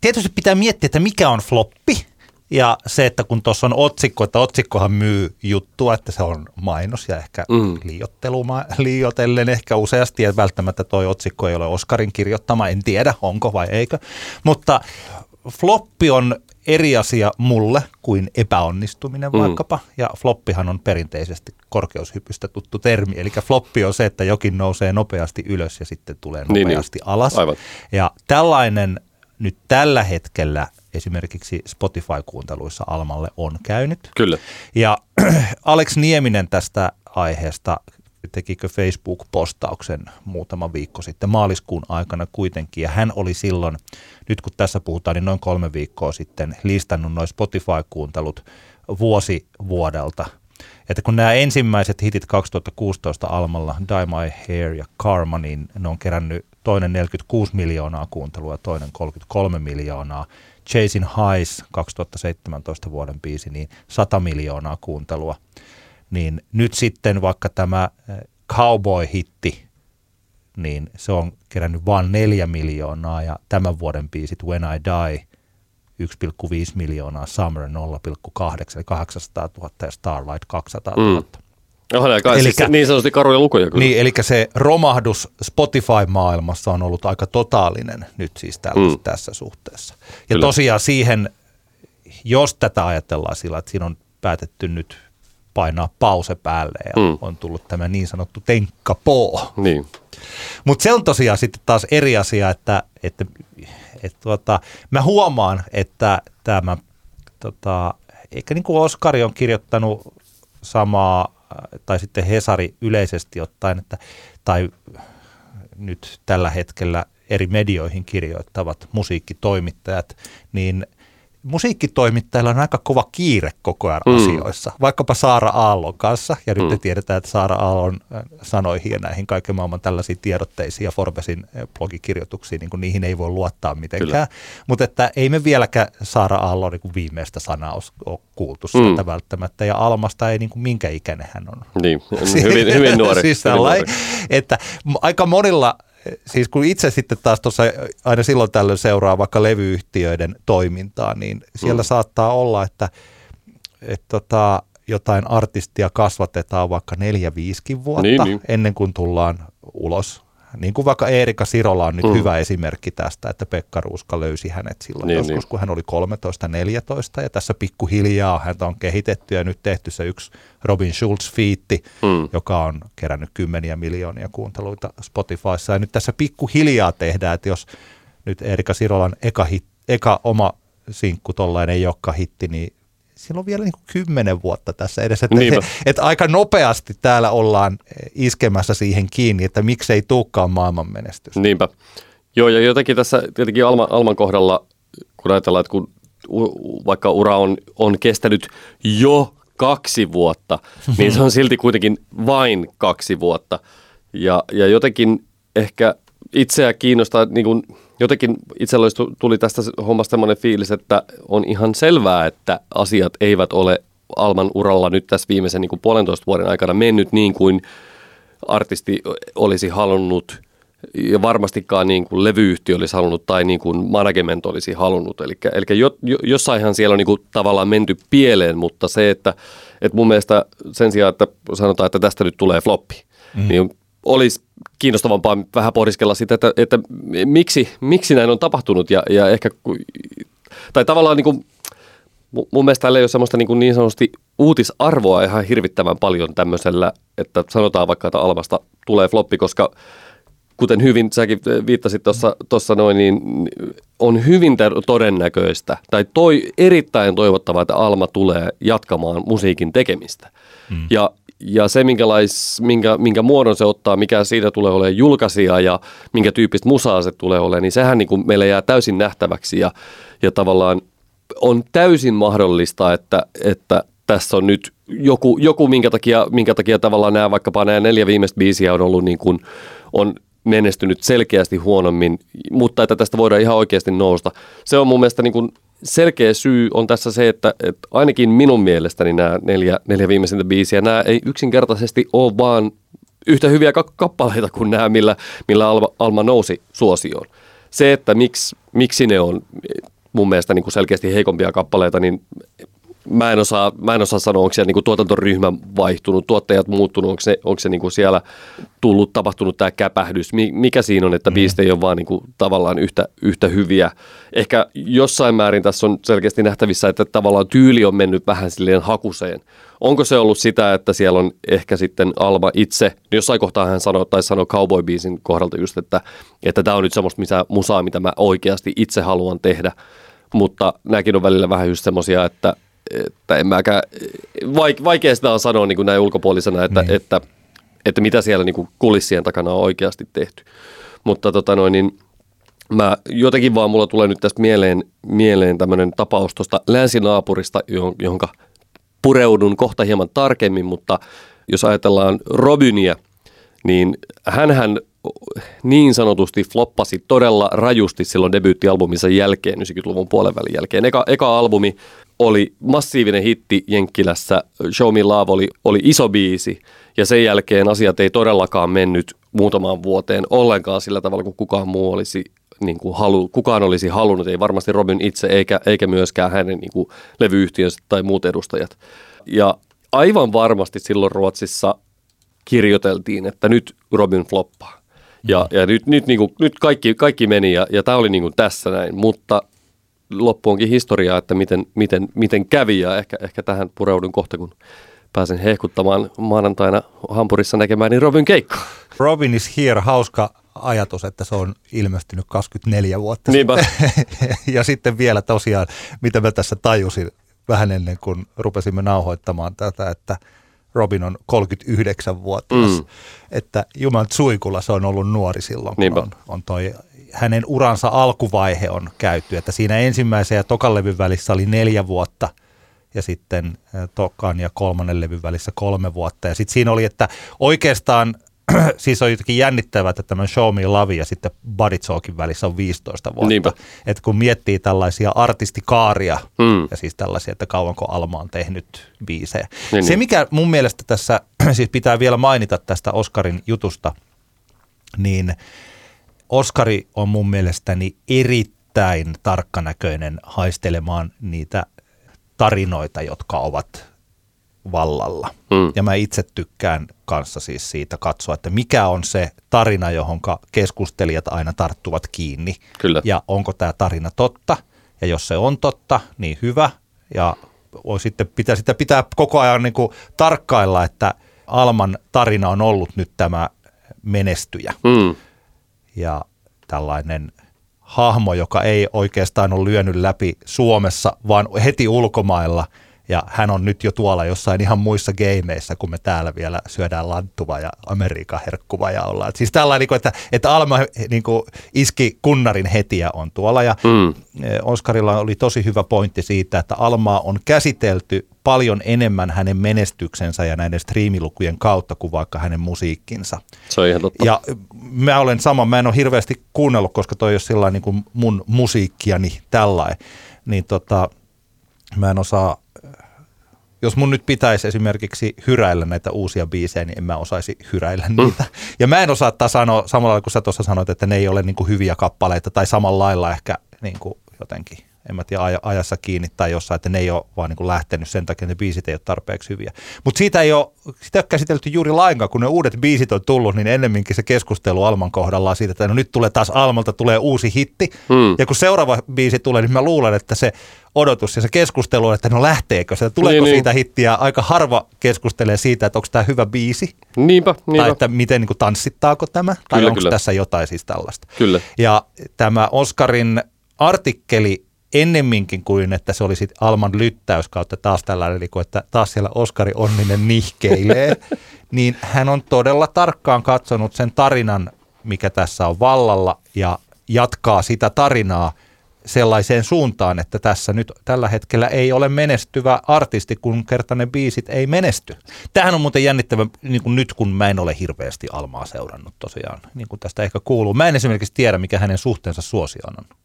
Tietysti pitää miettiä, että mikä on floppi. Ja se, että kun tuossa on otsikko, että otsikkohan myy juttua, että se on mainos ja ehkä mm. liiottelu, liiotellen ehkä useasti, että välttämättä toi otsikko ei ole Oskarin kirjoittama, en tiedä onko vai eikö. Mutta floppi on eri asia mulle kuin epäonnistuminen mm. vaikkapa, ja floppihan on perinteisesti korkeushypystä tuttu termi, eli floppi on se, että jokin nousee nopeasti ylös ja sitten tulee nopeasti niin, niin. alas. Aivan. Ja tällainen nyt tällä hetkellä esimerkiksi Spotify-kuunteluissa Almalle on käynyt. Kyllä. Ja Alex Nieminen tästä aiheesta tekikö Facebook-postauksen muutama viikko sitten maaliskuun aikana kuitenkin, ja hän oli silloin, nyt kun tässä puhutaan, niin noin kolme viikkoa sitten listannut noin Spotify-kuuntelut vuosi vuodelta. Että kun nämä ensimmäiset hitit 2016 Almalla, Die My Hair ja Karma, niin ne on kerännyt toinen 46 miljoonaa kuuntelua ja toinen 33 miljoonaa. Chasing Highs 2017 vuoden biisi, niin 100 miljoonaa kuuntelua – niin nyt sitten vaikka tämä eh, Cowboy-hitti, niin se on kerännyt vain neljä miljoonaa ja tämän vuoden biisit When I Die 1,5 miljoonaa, Summer 0,8 eli 800 000 ja Starlight 200 000. Mm. Oho, kai elikkä, siis niin sanotusti karuja lukuja kyllä. Niin, eli se romahdus Spotify-maailmassa on ollut aika totaalinen nyt siis tällä, mm. tässä suhteessa. Ja kyllä. tosiaan siihen, jos tätä ajatellaan sillä, että siinä on päätetty nyt painaa pause päälle ja mm. on tullut tämä niin sanottu tenkkapoo. Niin. Mutta se on tosiaan sitten taas eri asia, että, että, että tuota, mä huomaan, että tämä, tota, eikä niin kuin Oskari on kirjoittanut samaa, tai sitten Hesari yleisesti ottaen, että, tai nyt tällä hetkellä eri medioihin kirjoittavat musiikkitoimittajat, niin – musiikkitoimittajilla on aika kova kiire koko ajan mm. asioissa, vaikkapa Saara Aallon kanssa, ja nyt mm. tiedetään, että Saara Aallon äh, sanoihin ja näihin kaiken maailman tällaisiin tiedotteisiin ja Forbesin äh, blogikirjoituksiin, niin kuin niihin ei voi luottaa mitenkään, mutta että ei me vieläkään Saara Aallon niin viimeistä sanaa ole kuultu mm. sieltä välttämättä, ja Almasta ei niin kuin minkä ikäinen hän on. Niin, hyvin, hyvin nuori. siis hyvin nuori. että aika monilla siis kun itse sitten taas tuossa aina silloin tällöin seuraa vaikka levyyhtiöiden toimintaa, niin siellä mm. saattaa olla, että, että tota, jotain artistia kasvatetaan vaikka neljä, viisikin vuotta niin, niin. ennen kuin tullaan ulos niin kuin vaikka Eerika Sirola on nyt mm. hyvä esimerkki tästä, että Pekka Ruuska löysi hänet silloin niin, joskus, niin. kun hän oli 13-14 ja tässä pikkuhiljaa häntä on kehitetty ja nyt tehty se yksi Robin Schulz-fiitti, mm. joka on kerännyt kymmeniä miljoonia kuunteluita Spotifyssa ja nyt tässä pikkuhiljaa tehdään, että jos nyt Eerika Sirolan eka, hit, eka oma sinkku tollainen ei olekaan hitti, niin sillä on vielä niin kuin kymmenen vuotta tässä edessä. Että, he, että aika nopeasti täällä ollaan iskemässä siihen kiinni, että miksei tulekaan maailman menestys. Niinpä. Joo, ja jotenkin tässä tietenkin Alma, Alman kohdalla, kun ajatellaan, että kun vaikka ura on, on kestänyt jo kaksi vuotta, niin se on silti kuitenkin vain kaksi vuotta. Ja, ja jotenkin ehkä itseä kiinnostaa, niin kuin jotenkin itsellä tuli tästä hommasta semmoinen fiilis, että on ihan selvää, että asiat eivät ole Alman uralla nyt tässä viimeisen niin kuin puolentoista vuoden aikana mennyt niin kuin artisti olisi halunnut ja varmastikaan niin kuin levyyhtiö olisi halunnut tai niin kuin management olisi halunnut. Eli, eli jo, jo, jossainhan siellä on niin kuin tavallaan menty pieleen, mutta se, että, että mun mielestä sen sijaan, että sanotaan, että tästä nyt tulee floppi, mm. niin olisi kiinnostavampaa vähän pohdiskella sitä, että, että miksi, miksi näin on tapahtunut ja, ja ehkä, tai tavallaan niin kuin, mun mielestä täällä ei ole semmoista niin, kuin niin sanotusti uutisarvoa ihan hirvittävän paljon tämmöisellä, että sanotaan vaikka, että Almasta tulee floppi, koska kuten hyvin säkin viittasit tuossa noin, niin on hyvin todennäköistä tai toi, erittäin toivottavaa, että Alma tulee jatkamaan musiikin tekemistä. Mm. Ja ja se, minkälais, minkä, minkä muodon se ottaa, mikä siitä tulee olemaan julkaisija ja minkä tyyppistä musaa se tulee olemaan, niin sehän niin kuin meille jää täysin nähtäväksi. Ja, ja tavallaan on täysin mahdollista, että, että tässä on nyt joku, joku minkä, takia, minkä takia tavallaan nämä vaikkapa nämä neljä viimeistä biisiä on ollut niin kuin, on menestynyt selkeästi huonommin, mutta että tästä voidaan ihan oikeasti nousta. Se on mun mielestä niin kuin selkeä syy on tässä se, että, että ainakin minun mielestäni nämä neljä, neljä viimeisintä biisiä, nämä ei yksinkertaisesti ole vaan yhtä hyviä kappaleita kuin nämä, millä, millä Alma, Alma nousi suosioon. Se, että miksi, miksi ne on mun mielestä niin kuin selkeästi heikompia kappaleita, niin mä en osaa, mä en osaa sanoa, onko siellä niin kuin tuotantoryhmä vaihtunut, tuottajat muuttunut, onko se, onko se niin kuin siellä tullut, tapahtunut tämä käpähdys, mikä siinä on, että mm. biisit ei ole vaan niin kuin tavallaan yhtä, yhtä hyviä. Ehkä jossain määrin tässä on selkeästi nähtävissä, että tavallaan tyyli on mennyt vähän silleen hakuseen. Onko se ollut sitä, että siellä on ehkä sitten Alma itse, jossain kohtaa hän sanoi, tai sanoi Cowboy-biisin kohdalta just, että, että tämä on nyt semmoista mitä, musaa, mitä mä oikeasti itse haluan tehdä, mutta nämäkin on välillä vähän just semmoisia, että että en mäkään, vaikea sitä on sanoa niin kuin näin ulkopuolisena, että, niin. että, että mitä siellä niin kuin kulissien takana on oikeasti tehty. Mutta tota noin, niin mä, jotenkin vaan mulla tulee nyt tästä mieleen, mieleen tämmöinen tapaus tuosta länsinaapurista, johon, pureudun kohta hieman tarkemmin, mutta jos ajatellaan Robynia, niin hän niin sanotusti floppasi todella rajusti silloin debyyttialbuminsa jälkeen, 90-luvun puolenvälin jälkeen. Eka, eka albumi oli massiivinen hitti Jenkkilässä, Show Me Love oli, oli iso biisi, ja sen jälkeen asiat ei todellakaan mennyt muutamaan vuoteen ollenkaan sillä tavalla, kuin kukaan muu olisi niin kuin halu, kukaan olisi halunnut, ei varmasti Robin itse eikä, eikä myöskään hänen niin kuin levyyhtiönsä tai muut edustajat. Ja aivan varmasti silloin Ruotsissa kirjoiteltiin, että nyt Robin floppaa. Ja, ja nyt, nyt, niin kuin, nyt kaikki, kaikki meni ja, ja tämä oli niin kuin tässä näin, mutta loppu onkin historiaa, että miten, miten, miten kävi ja ehkä, ehkä tähän pureudun kohta, kun pääsen hehkuttamaan maanantaina Hampurissa näkemään niin Robin keikka. Robin is here, hauska ajatus, että se on ilmestynyt 24 vuotta Niinpä. ja sitten vielä tosiaan, mitä mä tässä tajusin vähän ennen kuin rupesimme nauhoittamaan tätä, että Robin on 39-vuotias. Mm. Että Juman suikulla se on ollut nuori silloin, kun on, on toi hänen uransa alkuvaihe on käyty. Että siinä ensimmäisen ja tokan levyn välissä oli neljä vuotta ja sitten tokan ja kolmannen levyn välissä kolme vuotta. Ja sitten siinä oli, että oikeastaan siis on jotenkin jännittävää, että tämä Show Me Love ja sitten Buddy Talkin välissä on 15 vuotta. Niinpä. Että kun miettii tällaisia artistikaaria mm. ja siis tällaisia, että kauanko Alma on tehnyt biisejä. Niin, Se, niin. mikä mun mielestä tässä siis pitää vielä mainita tästä Oscarin jutusta, niin Oskari on mun mielestäni erittäin tarkkanäköinen haistelemaan niitä tarinoita, jotka ovat vallalla. Mm. Ja mä itse tykkään kanssa siis siitä katsoa, että mikä on se tarina, johon keskustelijat aina tarttuvat kiinni. Kyllä. Ja onko tämä tarina totta. Ja jos se on totta, niin hyvä. Ja sitten pitää, sitä pitää koko ajan niin kuin tarkkailla, että Alman tarina on ollut nyt tämä menestyjä. Mm. Ja tällainen hahmo, joka ei oikeastaan ole lyönyt läpi Suomessa, vaan heti ulkomailla – ja hän on nyt jo tuolla jossain ihan muissa gameissa, kun me täällä vielä syödään lanttuva ja Amerikan herkkuva ja ollaan. Siis tällainen, niin että, että Alma niin kuin iski kunnarin heti ja on tuolla. Ja mm. Oskarilla oli tosi hyvä pointti siitä, että Almaa on käsitelty paljon enemmän hänen menestyksensä ja näiden striimilukujen kautta kuin vaikka hänen musiikkinsa. Se on ihan totta. Ja mä olen sama, mä en ole hirveästi kuunnellut, koska toi ei ole sillä niin kuin mun musiikkiani tällainen. Niin tota, mä en osaa jos mun nyt pitäisi esimerkiksi hyräillä näitä uusia biisejä, niin en mä osaisi hyräillä mm. niitä. Mm. Ja mä en osaa sanoa, samalla kuin sä tuossa sanoit, että ne ei ole niin kuin hyviä kappaleita tai samalla lailla ehkä niin kuin jotenkin en mä tiedä, ajassa kiinni tai jossain, että ne ei ole vaan niin kuin lähtenyt sen takia, että ne biisit ei ole tarpeeksi hyviä. Mutta siitä ei ole, sitä ei ole käsitelty juuri lainkaan, kun ne uudet biisit on tullut, niin ennemminkin se keskustelu Alman kohdalla on siitä, että no nyt tulee taas Almalta tulee uusi hitti. Hmm. Ja kun seuraava biisi tulee, niin mä luulen, että se odotus ja se keskustelu on, että no lähteekö se, tuleeko niin, siitä niin. hittiä. Aika harva keskustelee siitä, että onko tämä hyvä biisi. Niinpä, niinpä. Tai että miten niin kuin, tanssittaako tämä, tai kyllä, onko kyllä. tässä jotain siis tällaista. Kyllä. Ja tämä Oscarin artikkeli ennemminkin kuin että se olisi Alman lyttäys kautta taas tällainen, eli että taas siellä Oskari Onninen nihkeilee, niin hän on todella tarkkaan katsonut sen tarinan, mikä tässä on vallalla ja jatkaa sitä tarinaa sellaiseen suuntaan, että tässä nyt tällä hetkellä ei ole menestyvä artisti, kun kerta ne biisit ei menesty. Tähän on muuten jännittävä niin kuin nyt, kun mä en ole hirveästi Almaa seurannut tosiaan, niin kuin tästä ehkä kuuluu. Mä en esimerkiksi tiedä, mikä hänen suhteensa suosioon on.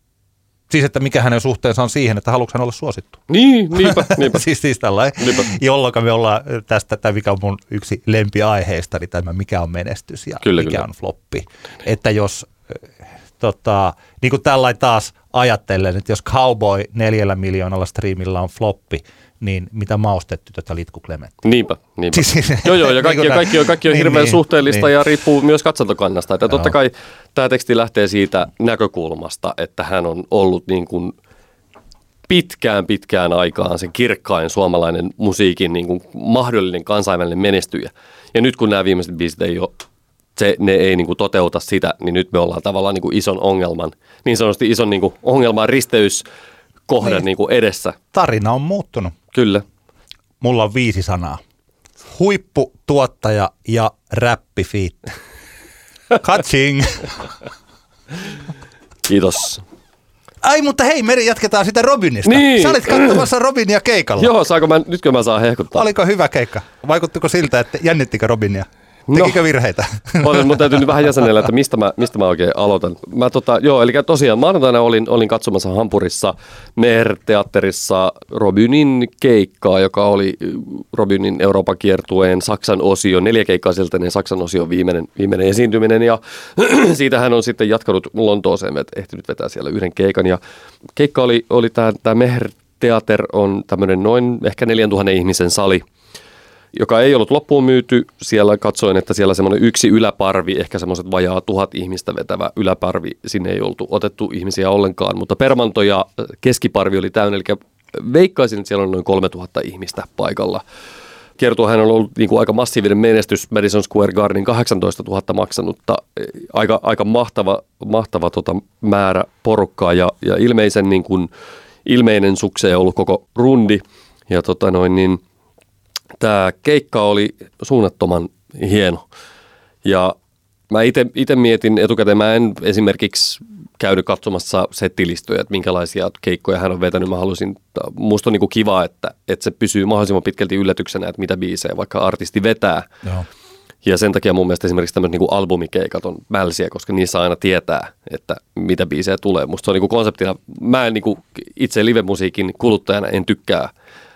Siis, että mikä hänen suhteensa on siihen, että haluatko hän olla suosittu. Niin, niinpä, niinpä. siis, siis tällainen, Niinpä. jolloin me ollaan tästä, tai mikä on mun yksi lempiaiheista, niin tämä mikä on menestys ja Kyllä, mikä kyllä. on floppi. Että jos äh, tota, niin kuin tällainen taas ajattelen, että jos Cowboy neljällä miljoonalla striimillä on floppi, niin mitä maustettu tätä Litku Clementti? Niinpä, niinpä. Siis- joo, joo, ja kaikki, niin kuin kaikki, on, kaikki on niin, hirveän niin, suhteellista niin. ja riippuu myös katsantokannasta. Että totta kai tämä teksti lähtee siitä näkökulmasta, että hän on ollut niin kuin pitkään pitkään aikaan se kirkkain suomalainen musiikin niin kuin mahdollinen kansainvälinen menestyjä. Ja nyt kun nämä viimeiset biisit ei ole, se, ne ei niin kuin toteuta sitä, niin nyt me ollaan tavallaan niin kuin ison ongelman, niin sanotusti ison niin kuin ongelman risteyskohdan Niin. niin kuin edessä. Tarina on muuttunut. Kyllä. Mulla on viisi sanaa. Huippu, tuottaja ja räppifiitti. Kaching. Kiitos. Ai, mutta hei, me jatketaan sitä Robinista. Niin. Sä olit katsomassa Robinia keikalla. Joo, saako mä, nytkö mä saan hehkuttaa? Oliko hyvä keikka? Vaikuttiko siltä, että jännittikö Robinia? No. Tekikö virheitä? Paljon, mun täytyy nyt vähän jäsenellä, että mistä mä, mistä mä oikein aloitan. Mä tota, joo, eli tosiaan maanantaina olin, olin katsomassa Hampurissa Mer-teatterissa Robinin keikkaa, joka oli Robinin Euroopan kiertueen Saksan osio, neljä keikkaa siltä, niin Saksan osio viimeinen, viimeinen esiintyminen. Ja siitä hän on sitten jatkanut Lontooseen, että ehtinyt vetää siellä yhden keikan. Ja keikka oli, oli tämä, Mer-teater on tämmöinen noin ehkä 4000 ihmisen sali, joka ei ollut loppuun myyty. Siellä katsoin, että siellä semmoinen yksi yläparvi, ehkä semmoiset vajaa tuhat ihmistä vetävä yläparvi, sinne ei oltu otettu ihmisiä ollenkaan, mutta permanto ja keskiparvi oli täynnä, eli veikkaisin, että siellä on noin 3000 ihmistä paikalla. Kertoo, hän on ollut niin kuin aika massiivinen menestys Madison Square Garden 18 000 maksanutta, aika, aika mahtava, mahtava tota määrä porukkaa ja, ja ilmeisen niin kuin, ilmeinen sukseen ollut koko rundi. Ja tota noin, niin, tämä keikka oli suunnattoman hieno. Ja mä itse mietin etukäteen, mä en esimerkiksi käynyt katsomassa settilistoja, että minkälaisia keikkoja hän on vetänyt. Mä halusin, musta on niinku kiva, että, että se pysyy mahdollisimman pitkälti yllätyksenä, että mitä biisejä vaikka artisti vetää. Joo. Ja sen takia mun mielestä esimerkiksi tämmöiset niinku albumikeikat on mälsiä, koska niissä aina tietää, että mitä biisejä tulee. Musta se on niinku konseptina, mä en niinku itse livemusiikin kuluttajana en tykkää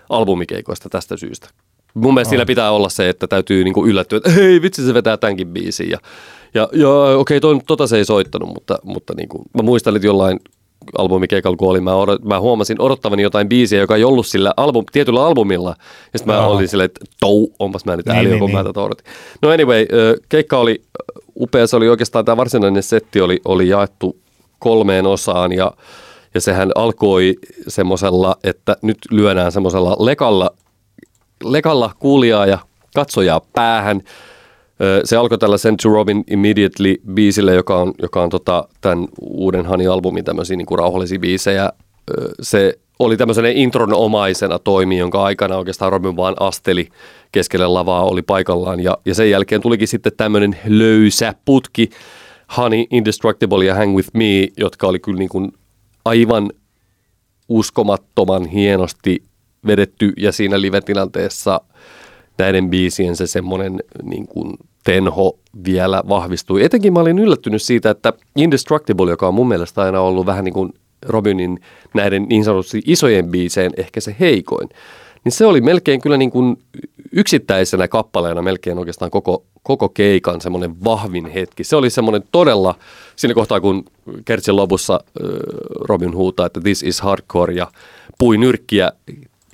albumikeikoista tästä syystä. Mun mielestä siinä pitää olla se, että täytyy niinku yllättyä, että hei vitsi se vetää tämänkin biisin. Ja, ja, ja okei, okay, tota se ei soittanut, mutta, mutta niinku, mä muistan, että jollain albumikeikalla, kun olin, mä, odot, mä huomasin odottavani jotain biisiä, joka ei ollut sillä album, tietyllä albumilla. Ja sitten mä Joo. olin silleen, että tou, onpas mä nyt Niin, ääliö, niin, kun niin. mä tätä odotin. No anyway, keikka oli upea. Se oli oikeastaan tämä varsinainen setti oli, oli jaettu kolmeen osaan ja, ja sehän alkoi semmoisella, että nyt lyödään semmoisella lekalla, lekalla kuulijaa ja katsojaa päähän. Se alkoi tällä Send to Robin Immediately biisille, joka on, joka on tota, tämän uuden Hani-albumin tämmöisiä niin rauhallisia biisejä. Se oli tämmöisenä intronomaisena toimi, jonka aikana oikeastaan Robin vaan asteli keskelle lavaa, oli paikallaan. Ja, ja sen jälkeen tulikin sitten tämmöinen löysä putki, Honey, Indestructible ja Hang With Me, jotka oli kyllä niin kuin aivan uskomattoman hienosti vedetty ja siinä live-tilanteessa näiden biisien se semmoinen niin kuin tenho vielä vahvistui. Etenkin mä olin yllättynyt siitä, että Indestructible, joka on mun mielestä aina ollut vähän niin kuin Robinin näiden niin sanotusti isojen biiseen ehkä se heikoin, niin se oli melkein kyllä niin kuin yksittäisenä kappaleena melkein oikeastaan koko, koko keikan semmoinen vahvin hetki. Se oli semmoinen todella, siinä kohtaa kun Kertsin lopussa Robin huutaa, että this is hardcore ja pui nyrkkiä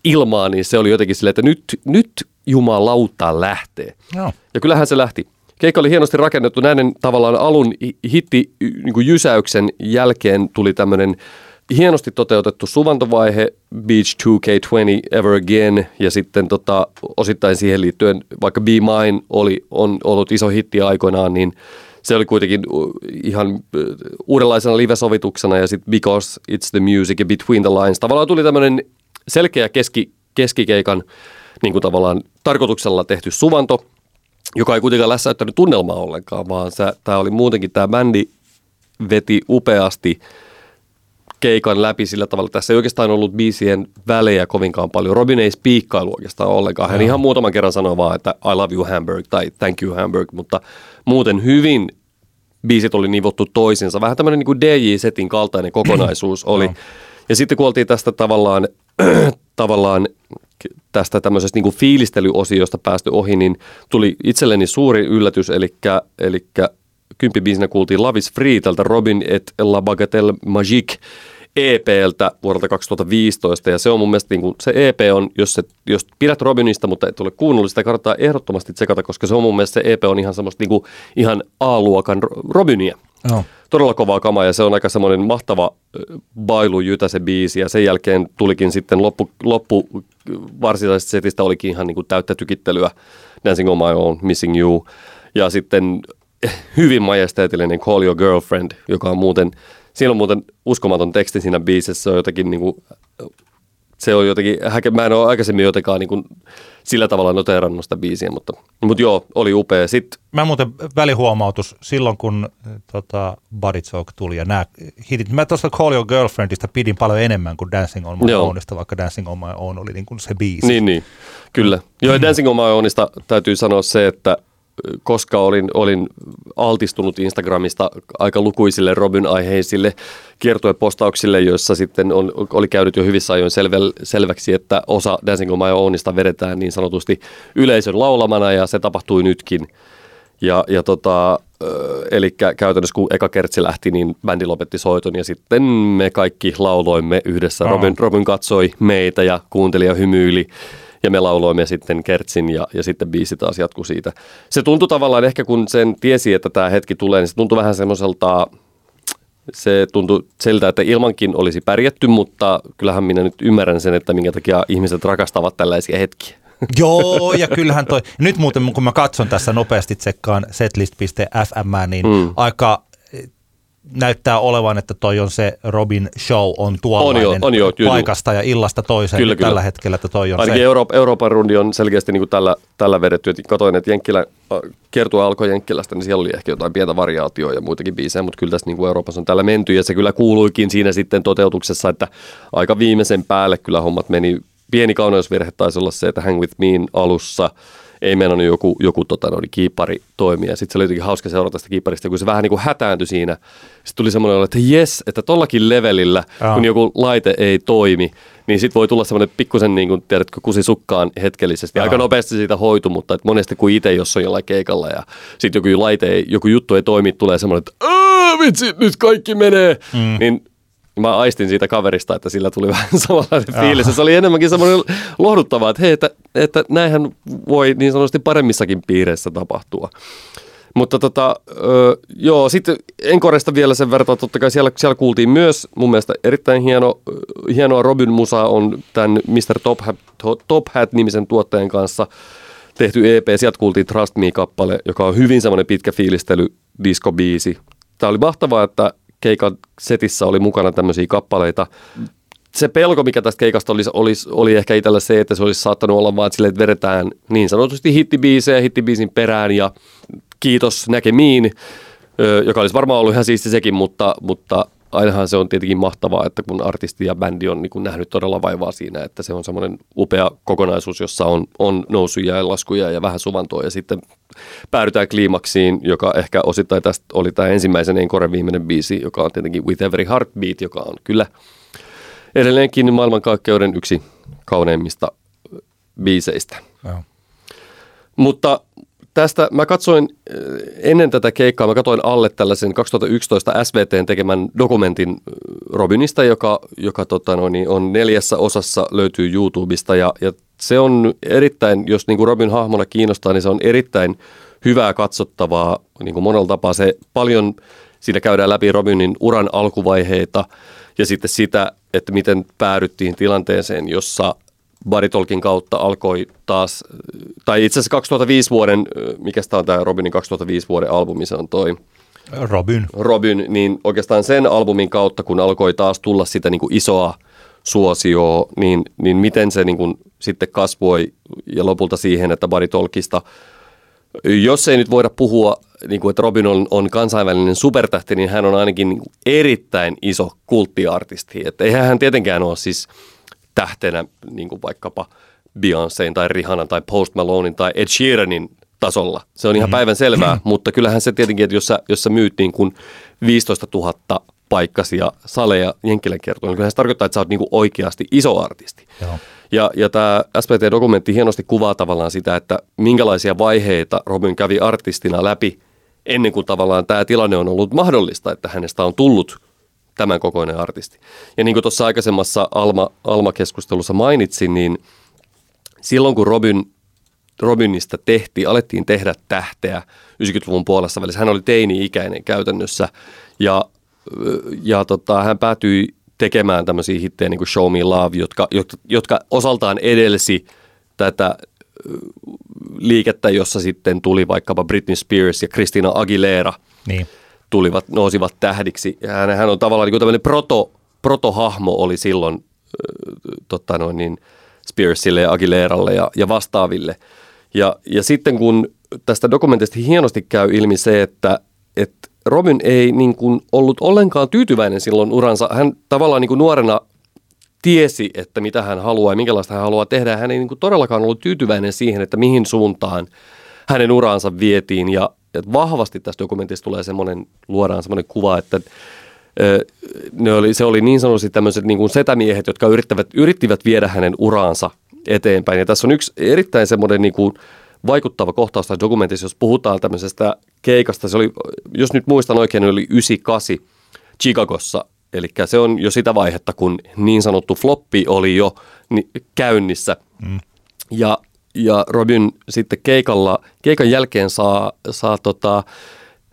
ilmaan, niin se oli jotenkin silleen, että nyt, nyt jumalauta lähtee. Joo. Ja kyllähän se lähti. Keikka oli hienosti rakennettu. Näiden tavallaan alun hitti niin kuin jysäyksen jälkeen tuli tämmöinen hienosti toteutettu suvantovaihe, Beach 2K20, Ever Again, ja sitten tota, osittain siihen liittyen, vaikka Be Mine oli, on ollut iso hitti aikoinaan, niin se oli kuitenkin ihan uudenlaisena live-sovituksena, ja sitten Because It's the Music ja Between the Lines. Tavallaan tuli tämmöinen selkeä keski, keskikeikan niin kuin tavallaan tarkoituksella tehty suvanto, joka ei kuitenkaan lässäyttänyt tunnelmaa ollenkaan, vaan tämä oli muutenkin, tämä bändi veti upeasti keikan läpi sillä tavalla. Tässä ei oikeastaan ollut biisien välejä kovinkaan paljon. Robin ei spiikkailu oikeastaan ollenkaan. Hän ihan muutaman kerran sanoi vaan, että I love you Hamburg tai thank you Hamburg, mutta muuten hyvin biisit oli nivottu toisinsa. Vähän tämmöinen niin DJ-setin kaltainen kokonaisuus oli. Ja sitten kun oltiin tästä tavallaan, tavallaan tästä tämmöisestä niin fiilistelyosiosta päästy ohi, niin tuli itselleni suuri yllätys, eli, eli kymppibiisinä kuultiin Love is Free tältä Robin et La Bagatelle Magique EPltä vuodelta 2015 ja se on mun mielestä niin kuin, se EP on, jos, se, jos pidät Robinista, mutta et ole kuunnellut, sitä kannattaa ehdottomasti tsekata, koska se on mun mielestä se EP on ihan semmoista niin kuin, ihan A-luokan Robinia. Oh. Todella kovaa kamaa ja se on aika semmoinen mahtava bailu jytä se biisi ja sen jälkeen tulikin sitten loppu, loppu varsinaisesta setistä olikin ihan niin kuin täyttä tykittelyä. Dancing on my own, Missing you. Ja sitten hyvin majesteetillinen Call Your Girlfriend, joka on muuten, siinä on muuten uskomaton teksti siinä biisissä, se on jotenkin niin kuin, se on jotenkin, mä en ole aikaisemmin jotenkaan niin kuin sillä tavalla noteerannut sitä biisiä, mutta, mutta joo, oli upea. Sitten, mä muuten välihuomautus, silloin kun tota, Body Talk tuli ja nämä hitit, mä tuosta Call Your Girlfriendista pidin paljon enemmän kuin Dancing on My joo. Ownista, vaikka Dancing on My Own oli niin kuin se biisi. Niin, niin, kyllä. Joo, ja Dancing on My Ownista täytyy sanoa se, että koska olin, olin altistunut Instagramista aika lukuisille Robin-aiheisille kiertuepostauksille, joissa sitten on, oli käynyt jo hyvissä ajoin selvel, selväksi, että osa Dancing on My Ownista vedetään niin sanotusti yleisön laulamana ja se tapahtui nytkin. Ja, ja tota, eli käytännössä kun eka kertsi lähti, niin bändi lopetti soiton ja sitten me kaikki lauloimme yhdessä. Robin, Robin katsoi meitä ja kuunteli ja hymyili ja me lauloimme sitten Kertsin ja, ja sitten biisi taas jatkui siitä. Se tuntui tavallaan ehkä kun sen tiesi, että tämä hetki tulee, niin se tuntui vähän semmoiselta, se tuntui siltä, että ilmankin olisi pärjätty, mutta kyllähän minä nyt ymmärrän sen, että minkä takia ihmiset rakastavat tällaisia hetkiä. Joo, ja kyllähän toi, nyt muuten kun mä katson tässä nopeasti tsekkaan setlist.fm, niin mm. aika näyttää olevan, että toi on se Robin Show on tuollainen on jo, on jo, paikasta ja illasta toiseen kyllä, tällä kyllä. hetkellä, että toi on Ainakin se. Euroop, Euroopan rundi on selkeästi niin kuin tällä, tällä vedetty. että katoin, että Jenkkilä, kertoo alkoi Jenkkilästä, niin siellä oli ehkä jotain pientä variaatioa ja muitakin biisejä, mutta kyllä tässä niin kuin Euroopassa on tällä menty ja se kyllä kuuluikin siinä sitten toteutuksessa, että aika viimeisen päälle kyllä hommat meni. Pieni kauneusvirhe taisi olla se, että Hang With Mein alussa – ei meinannut joku, joku tota, no, kiipari toimia. Sitten se oli jotenkin hauska seurata sitä kiipparista, kun se vähän niin kuin hätääntyi siinä. Sitten tuli semmoinen, että jes, että tollakin levelillä, Aa. kun joku laite ei toimi, niin sitten voi tulla semmoinen pikkusen, niin kuin, tiedätkö, kusi sukkaan hetkellisesti. Aa. Aika nopeasti siitä hoitu, mutta että monesti kun itse, jos on jollain keikalla ja sitten joku laite ei, joku juttu ei toimi, tulee semmoinen, että vitsi, nyt kaikki menee. Mm. Niin mä aistin siitä kaverista, että sillä tuli vähän samanlainen fiilis. Se oli enemmänkin semmoinen lohduttava, että hei, että, että näinhän voi niin sanotusti paremmissakin piireissä tapahtua. Mutta tota, ö, joo, sitten Enkoresta vielä sen verran, totta kai siellä, siellä kuultiin myös mun mielestä erittäin hieno, hienoa Robin Musa on tämän Mr. Top Hat, Top Hat-nimisen tuottajan kanssa tehty EP. Sieltä kuultiin Trust Me-kappale, joka on hyvin semmoinen pitkä fiilistely diskobiisi. Tämä oli mahtavaa, että keikan setissä oli mukana tämmöisiä kappaleita. Se pelko, mikä tästä keikasta oli, oli, oli ehkä itsellä se, että se olisi saattanut olla vaan silleen, että vedetään niin sanotusti hittibiisejä hittibiisin perään ja kiitos näkemiin, joka olisi varmaan ollut ihan siisti sekin, mutta, mutta ainahan se on tietenkin mahtavaa, että kun artisti ja bändi on niin kuin nähnyt todella vaivaa siinä, että se on semmoinen upea kokonaisuus, jossa on, on nousuja ja laskuja ja vähän suvantoa ja sitten päädytään kliimaksiin, joka ehkä osittain tästä oli tämä ensimmäisen Enkoren viimeinen biisi, joka on tietenkin With Every Heartbeat, joka on kyllä edelleenkin maailmankaikkeuden yksi kauneimmista biiseistä. Ja. Mutta tästä mä katsoin eh, ennen tätä keikkaa, mä katsoin alle tällaisen 2011 SVTn tekemän dokumentin eh, Robinista, joka, joka tota noin, niin on neljässä osassa, löytyy YouTubesta ja, ja se on erittäin, jos niin kuin Robin hahmona kiinnostaa, niin se on erittäin hyvää katsottavaa niin kuin monella tapaa. Se paljon, siinä käydään läpi Robinin uran alkuvaiheita ja sitten sitä, että miten päädyttiin tilanteeseen, jossa Baritolkin kautta alkoi taas, tai itse asiassa 2005 vuoden, mikä tämä on tämä Robinin 2005 vuoden albumi, se on toi Robin. Robin, niin oikeastaan sen albumin kautta, kun alkoi taas tulla sitä niin kuin isoa suosioa, niin, niin miten se niin kuin sitten kasvoi ja lopulta siihen, että Baritolkista, jos ei nyt voida puhua niin kuin, että Robin on, on kansainvälinen supertähti, niin hän on ainakin niin kuin erittäin iso kulttiartisti. Että eihän hän tietenkään ole siis tähtenä niin kuin vaikkapa Beyoncéin tai Rihannan tai Post Malonein tai Ed Sheeranin tasolla. Se on ihan mm. päivän selvää, mutta kyllähän se tietenkin, että jos sä, jos sä myyt niin kuin 15 000 paikkasia saleja Jenkkilän kertoon, niin kyllähän se tarkoittaa, että sä oot niin kuin oikeasti iso artisti. Joo. Ja, ja tämä SPT-dokumentti hienosti kuvaa tavallaan sitä, että minkälaisia vaiheita Robin kävi artistina läpi ennen kuin tavallaan tämä tilanne on ollut mahdollista, että hänestä on tullut tämän kokoinen artisti. Ja niin kuin tuossa aikaisemmassa Alma, Alma-keskustelussa mainitsin, niin silloin kun Robin, Robinista tehtiin, alettiin tehdä tähteä 90-luvun puolessa välissä, hän oli teini-ikäinen käytännössä ja, ja tota, hän päätyi tekemään tämmöisiä hittejä niin kuin Show Me Love, jotka, jotka, jotka osaltaan edelsi tätä liikettä, jossa sitten tuli vaikkapa Britney Spears ja Christina Aguilera Niin. Tulivat, nousivat tähdiksi. Hän, hän on tavallaan niin tämmöinen proto, protohahmo oli silloin totta noin niin Spearsille ja Aguileralle ja, ja vastaaville. Ja, ja sitten kun tästä dokumentista hienosti käy ilmi se, että, että Robin ei niin kuin ollut ollenkaan tyytyväinen silloin uransa. Hän tavallaan niin kuin nuorena tiesi, että mitä hän haluaa ja minkälaista hän haluaa tehdä. Hän ei niin kuin todellakaan ollut tyytyväinen siihen, että mihin suuntaan hänen uraansa vietiin. Ja että vahvasti tässä dokumentissa tulee semmoinen, luodaan semmoinen kuva, että ne oli, se oli niin sanotusti tämmöiset niin kuin setämiehet, jotka yrittävät, yrittivät viedä hänen uraansa eteenpäin. Ja tässä on yksi erittäin semmoinen niin kuin vaikuttava kohtaus tässä dokumentissa, jos puhutaan tämmöisestä keikasta. Se oli, jos nyt muistan oikein, niin oli 98 Chicagossa. Eli se on jo sitä vaihetta, kun niin sanottu floppi oli jo käynnissä. Mm. Ja, ja Robin sitten keikalla, keikan jälkeen saa, saa tota,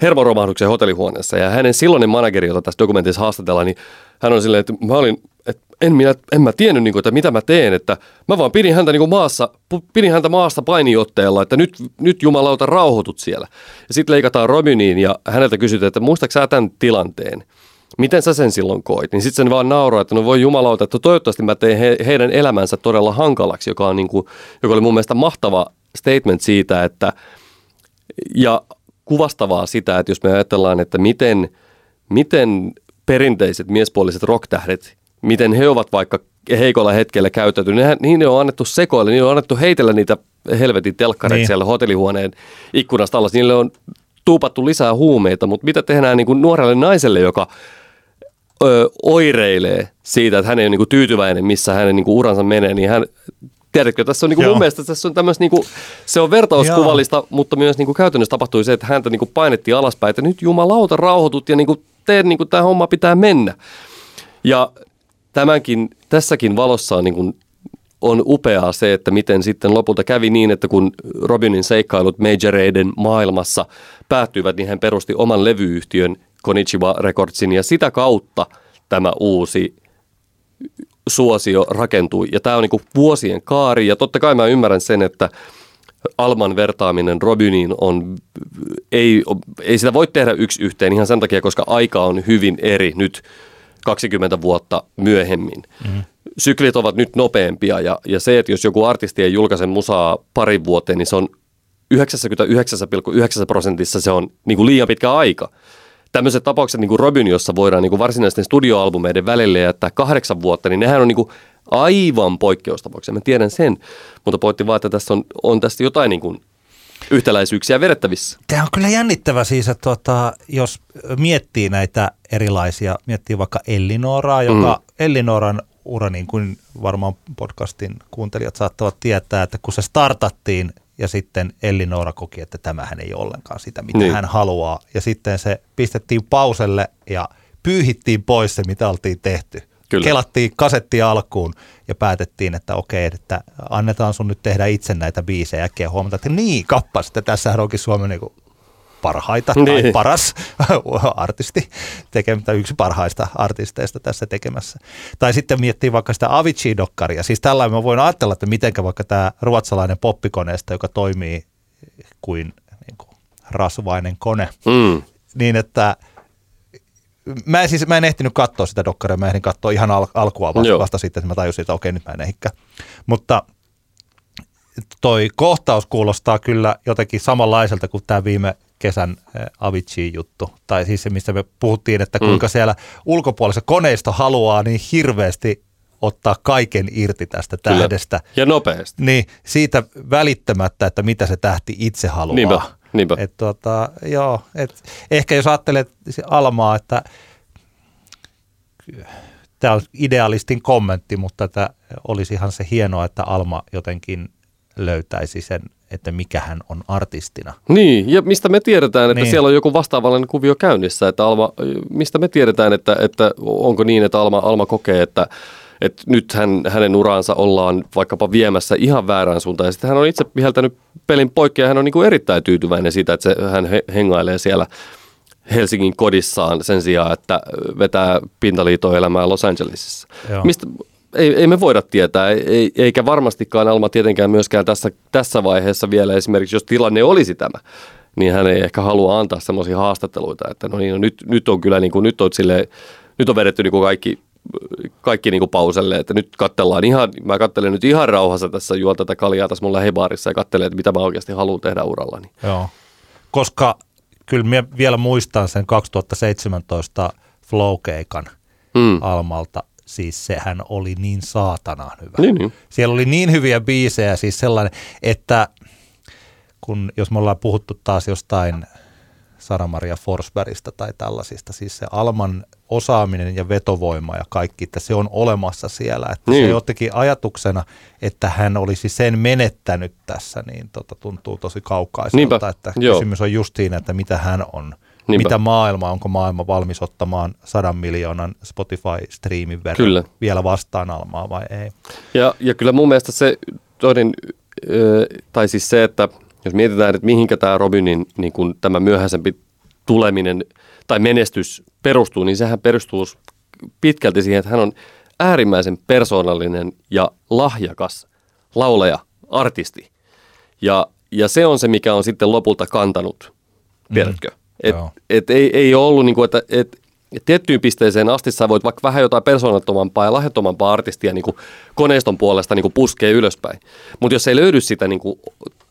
hermoromahduksen hotellihuoneessa. Ja hänen silloinen manageri, jota tässä dokumentissa haastatellaan, niin hän on silleen, että mä olin, että en, minä, en mä tiennyt, niin kuin, että mitä mä teen, että mä vaan pidin häntä niin kuin maassa, pidin häntä maasta painiotteella, että nyt, nyt jumalauta rauhoitut siellä. Ja sitten leikataan Robiniin ja häneltä kysytään, että muistatko sä tämän tilanteen? Miten sä sen silloin koit? Niin sitten sen vaan nauraa, että no voi jumalauta, että toivottavasti mä tein he, heidän elämänsä todella hankalaksi, joka, on niin kuin, joka oli mun mielestä mahtava statement siitä, että ja kuvastavaa sitä, että jos me ajatellaan, että miten, miten perinteiset miespuoliset rocktähdet, miten he ovat vaikka heikolla hetkellä käyttäytyneet, niin ne on annettu sekoille, niin on annettu heitellä niitä helvetin telkkareita niin. siellä hotellihuoneen ikkunasta alas, niille on tuupattu lisää huumeita, mutta mitä tehdään niin kuin nuorelle naiselle, joka ö, oireilee siitä, että hän ei ole niin kuin tyytyväinen, missä hänen niin kuin uransa menee, niin hän Tiedätkö, tässä on niin kuin mun mielestä tässä on tämmöistä, niin kuin, se on vertauskuvallista, Joo. mutta myös niin kuin käytännössä tapahtui se, että häntä niin kuin painettiin alaspäin, että nyt jumalauta rauhoitut ja niin kuin, teet niin kuin tämä homma pitää mennä. Ja tämänkin, tässäkin valossa on, niin kuin, on upeaa se, että miten sitten lopulta kävi niin, että kun Robinin seikkailut majoreiden maailmassa päättyivät, niin hän perusti oman levyyhtiön Konichiwa Recordsin ja sitä kautta tämä uusi suosio rakentui. Ja tämä on niin vuosien kaari ja totta kai mä ymmärrän sen, että Alman vertaaminen Robiniin on, ei, ei sitä voi tehdä yksi yhteen ihan sen takia, koska aika on hyvin eri nyt 20 vuotta myöhemmin. Mm. Syklit ovat nyt nopeampia ja, ja se, että jos joku artisti ei julkaise musaa parin vuoteen, niin se on 99,9 prosentissa se on niin kuin liian pitkä aika tämmöiset tapaukset niin kuin Robin, jossa voidaan niin kuin varsinaisten studioalbumeiden välille jättää kahdeksan vuotta, niin nehän on niin kuin aivan poikkeustapauksia. Mä tiedän sen, mutta pointti vaan, että tässä on, on tästä jotain niin kuin yhtäläisyyksiä vedettävissä. Tämä on kyllä jännittävä siis, että tuota, jos miettii näitä erilaisia, miettii vaikka Ellinoraa, joka mm. Ellinoran ura, niin kuin varmaan podcastin kuuntelijat saattavat tietää, että kun se startattiin ja sitten Elli Noora koki, että tämähän ei ollenkaan sitä, mitä niin. hän haluaa. Ja sitten se pistettiin pauselle ja pyyhittiin pois se, mitä oltiin tehty. Kyllä. Kelattiin kasetti alkuun ja päätettiin, että okei, että annetaan sun nyt tehdä itse näitä biisejä ja huomata, että niin kappas, että tässä onkin Suomen niin parhaita niin. tai paras artisti, tekemättä yksi parhaista artisteista tässä tekemässä. Tai sitten miettii vaikka sitä Avicii-dokkaria. Siis tällainen mä voin ajatella, että miten vaikka tämä ruotsalainen poppikoneesta, joka toimii kuin, niin kuin rasvainen kone, mm. niin että Mä en, siis, mä en ehtinyt katsoa sitä dokkaria, mä ehdin katsoa ihan al- alkua vasta, vasta sitten, että mä tajusin, että okei, nyt mä en ehikään. Mutta toi kohtaus kuulostaa kyllä jotenkin samanlaiselta kuin tämä viime kesän Avicii juttu, tai siis se, mistä me puhuttiin, että kuinka mm. siellä ulkopuolissa koneisto haluaa niin hirveästi ottaa kaiken irti tästä tähdestä. Kyllä. Ja nopeasti. Niin, siitä välittämättä, että mitä se tähti itse haluaa. Niinpä, niinpä. Et, tota, joo, et, ehkä jos ajattelet Almaa, että tämä on idealistin kommentti, mutta että olisihan se hienoa, että Alma jotenkin löytäisi sen, että mikä hän on artistina. Niin, ja mistä me tiedetään, että niin. siellä on joku vastaavallinen kuvio käynnissä, että Alma, mistä me tiedetään, että, että onko niin, että Alma, Alma kokee, että, että nyt hän, hänen uraansa ollaan vaikkapa viemässä ihan väärään suuntaan. Ja sitten hän on itse viheltänyt pelin poikki ja hän on niin kuin erittäin tyytyväinen siitä, että se, hän he, hengailee siellä Helsingin kodissaan sen sijaan, että vetää pintaliitoelämää Los Angelesissa. Mistä, ei, ei me voida tietää, ei, eikä varmastikaan Alma tietenkään myöskään tässä, tässä vaiheessa vielä esimerkiksi, jos tilanne olisi tämä, niin hän ei ehkä halua antaa semmoisia haastatteluita, että no niin, no nyt, nyt on kyllä niin kuin, nyt on, sille, nyt on vedetty niin kuin kaikki, kaikki niin kuin pauselle, että nyt katsellaan ihan, mä katselen nyt ihan rauhassa tässä, juon tätä kaljaa tässä mun lähibaarissa ja katselen, että mitä mä oikeasti haluan tehdä urallani. Joo, koska kyllä minä vielä muistan sen 2017 Flow-keikan mm. Almalta, siis sehän oli niin saatanaan hyvä. Niin, niin. Siellä oli niin hyviä biisejä, siis sellainen, että kun jos me ollaan puhuttu taas jostain Sara-Maria Forsbergista tai tällaisista, siis se Alman osaaminen ja vetovoima ja kaikki, että se on olemassa siellä. Että niin. se jotenkin ajatuksena, että hän olisi sen menettänyt tässä, niin tota, tuntuu tosi kaukaiselta, Niinpä. että Joo. kysymys on just siinä, että mitä hän on Niinpä. mitä maailma, onko maailma valmis ottamaan sadan miljoonan Spotify-striimin verran kyllä. vielä vastaan Almaa vai ei. Ja, ja kyllä mun mielestä se toinen, tai siis se, että jos mietitään, että mihinkä tämä Robinin niin kun tämä myöhäisempi tuleminen tai menestys perustuu, niin sehän perustuu pitkälti siihen, että hän on äärimmäisen persoonallinen ja lahjakas lauleja, artisti. Ja, ja se on se, mikä on sitten lopulta kantanut, tiedätkö? Mm. Et, et ei, ei ole ollut, niin kuin, että et, et tiettyyn pisteeseen asti sä voit vaikka vähän jotain persoonattomampaa ja lahjattomampaa artistia niin kuin koneiston puolesta niin kuin puskee ylöspäin. Mutta jos ei löydy sitä niin kuin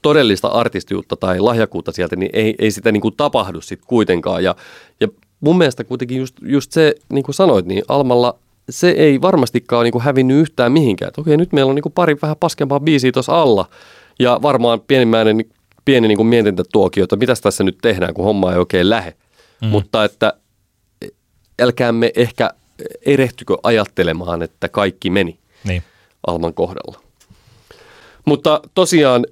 todellista artistiutta tai lahjakuutta sieltä, niin ei, ei sitä niin kuin tapahdu sitten kuitenkaan. Ja, ja mun mielestä kuitenkin just, just se, niin kuin sanoit, niin Almalla se ei varmastikaan ole niin kuin hävinnyt yhtään mihinkään. Et okei, nyt meillä on niin kuin pari vähän paskempaa biisiä tuossa alla. Ja varmaan pienimmäinen pieni niin kuin mietintätuokio, että mitä tässä nyt tehdään, kun homma ei oikein lähe. Mm. Mutta että älkäämme ehkä erehtykö ajattelemaan, että kaikki meni niin. Alman kohdalla. Mutta tosiaan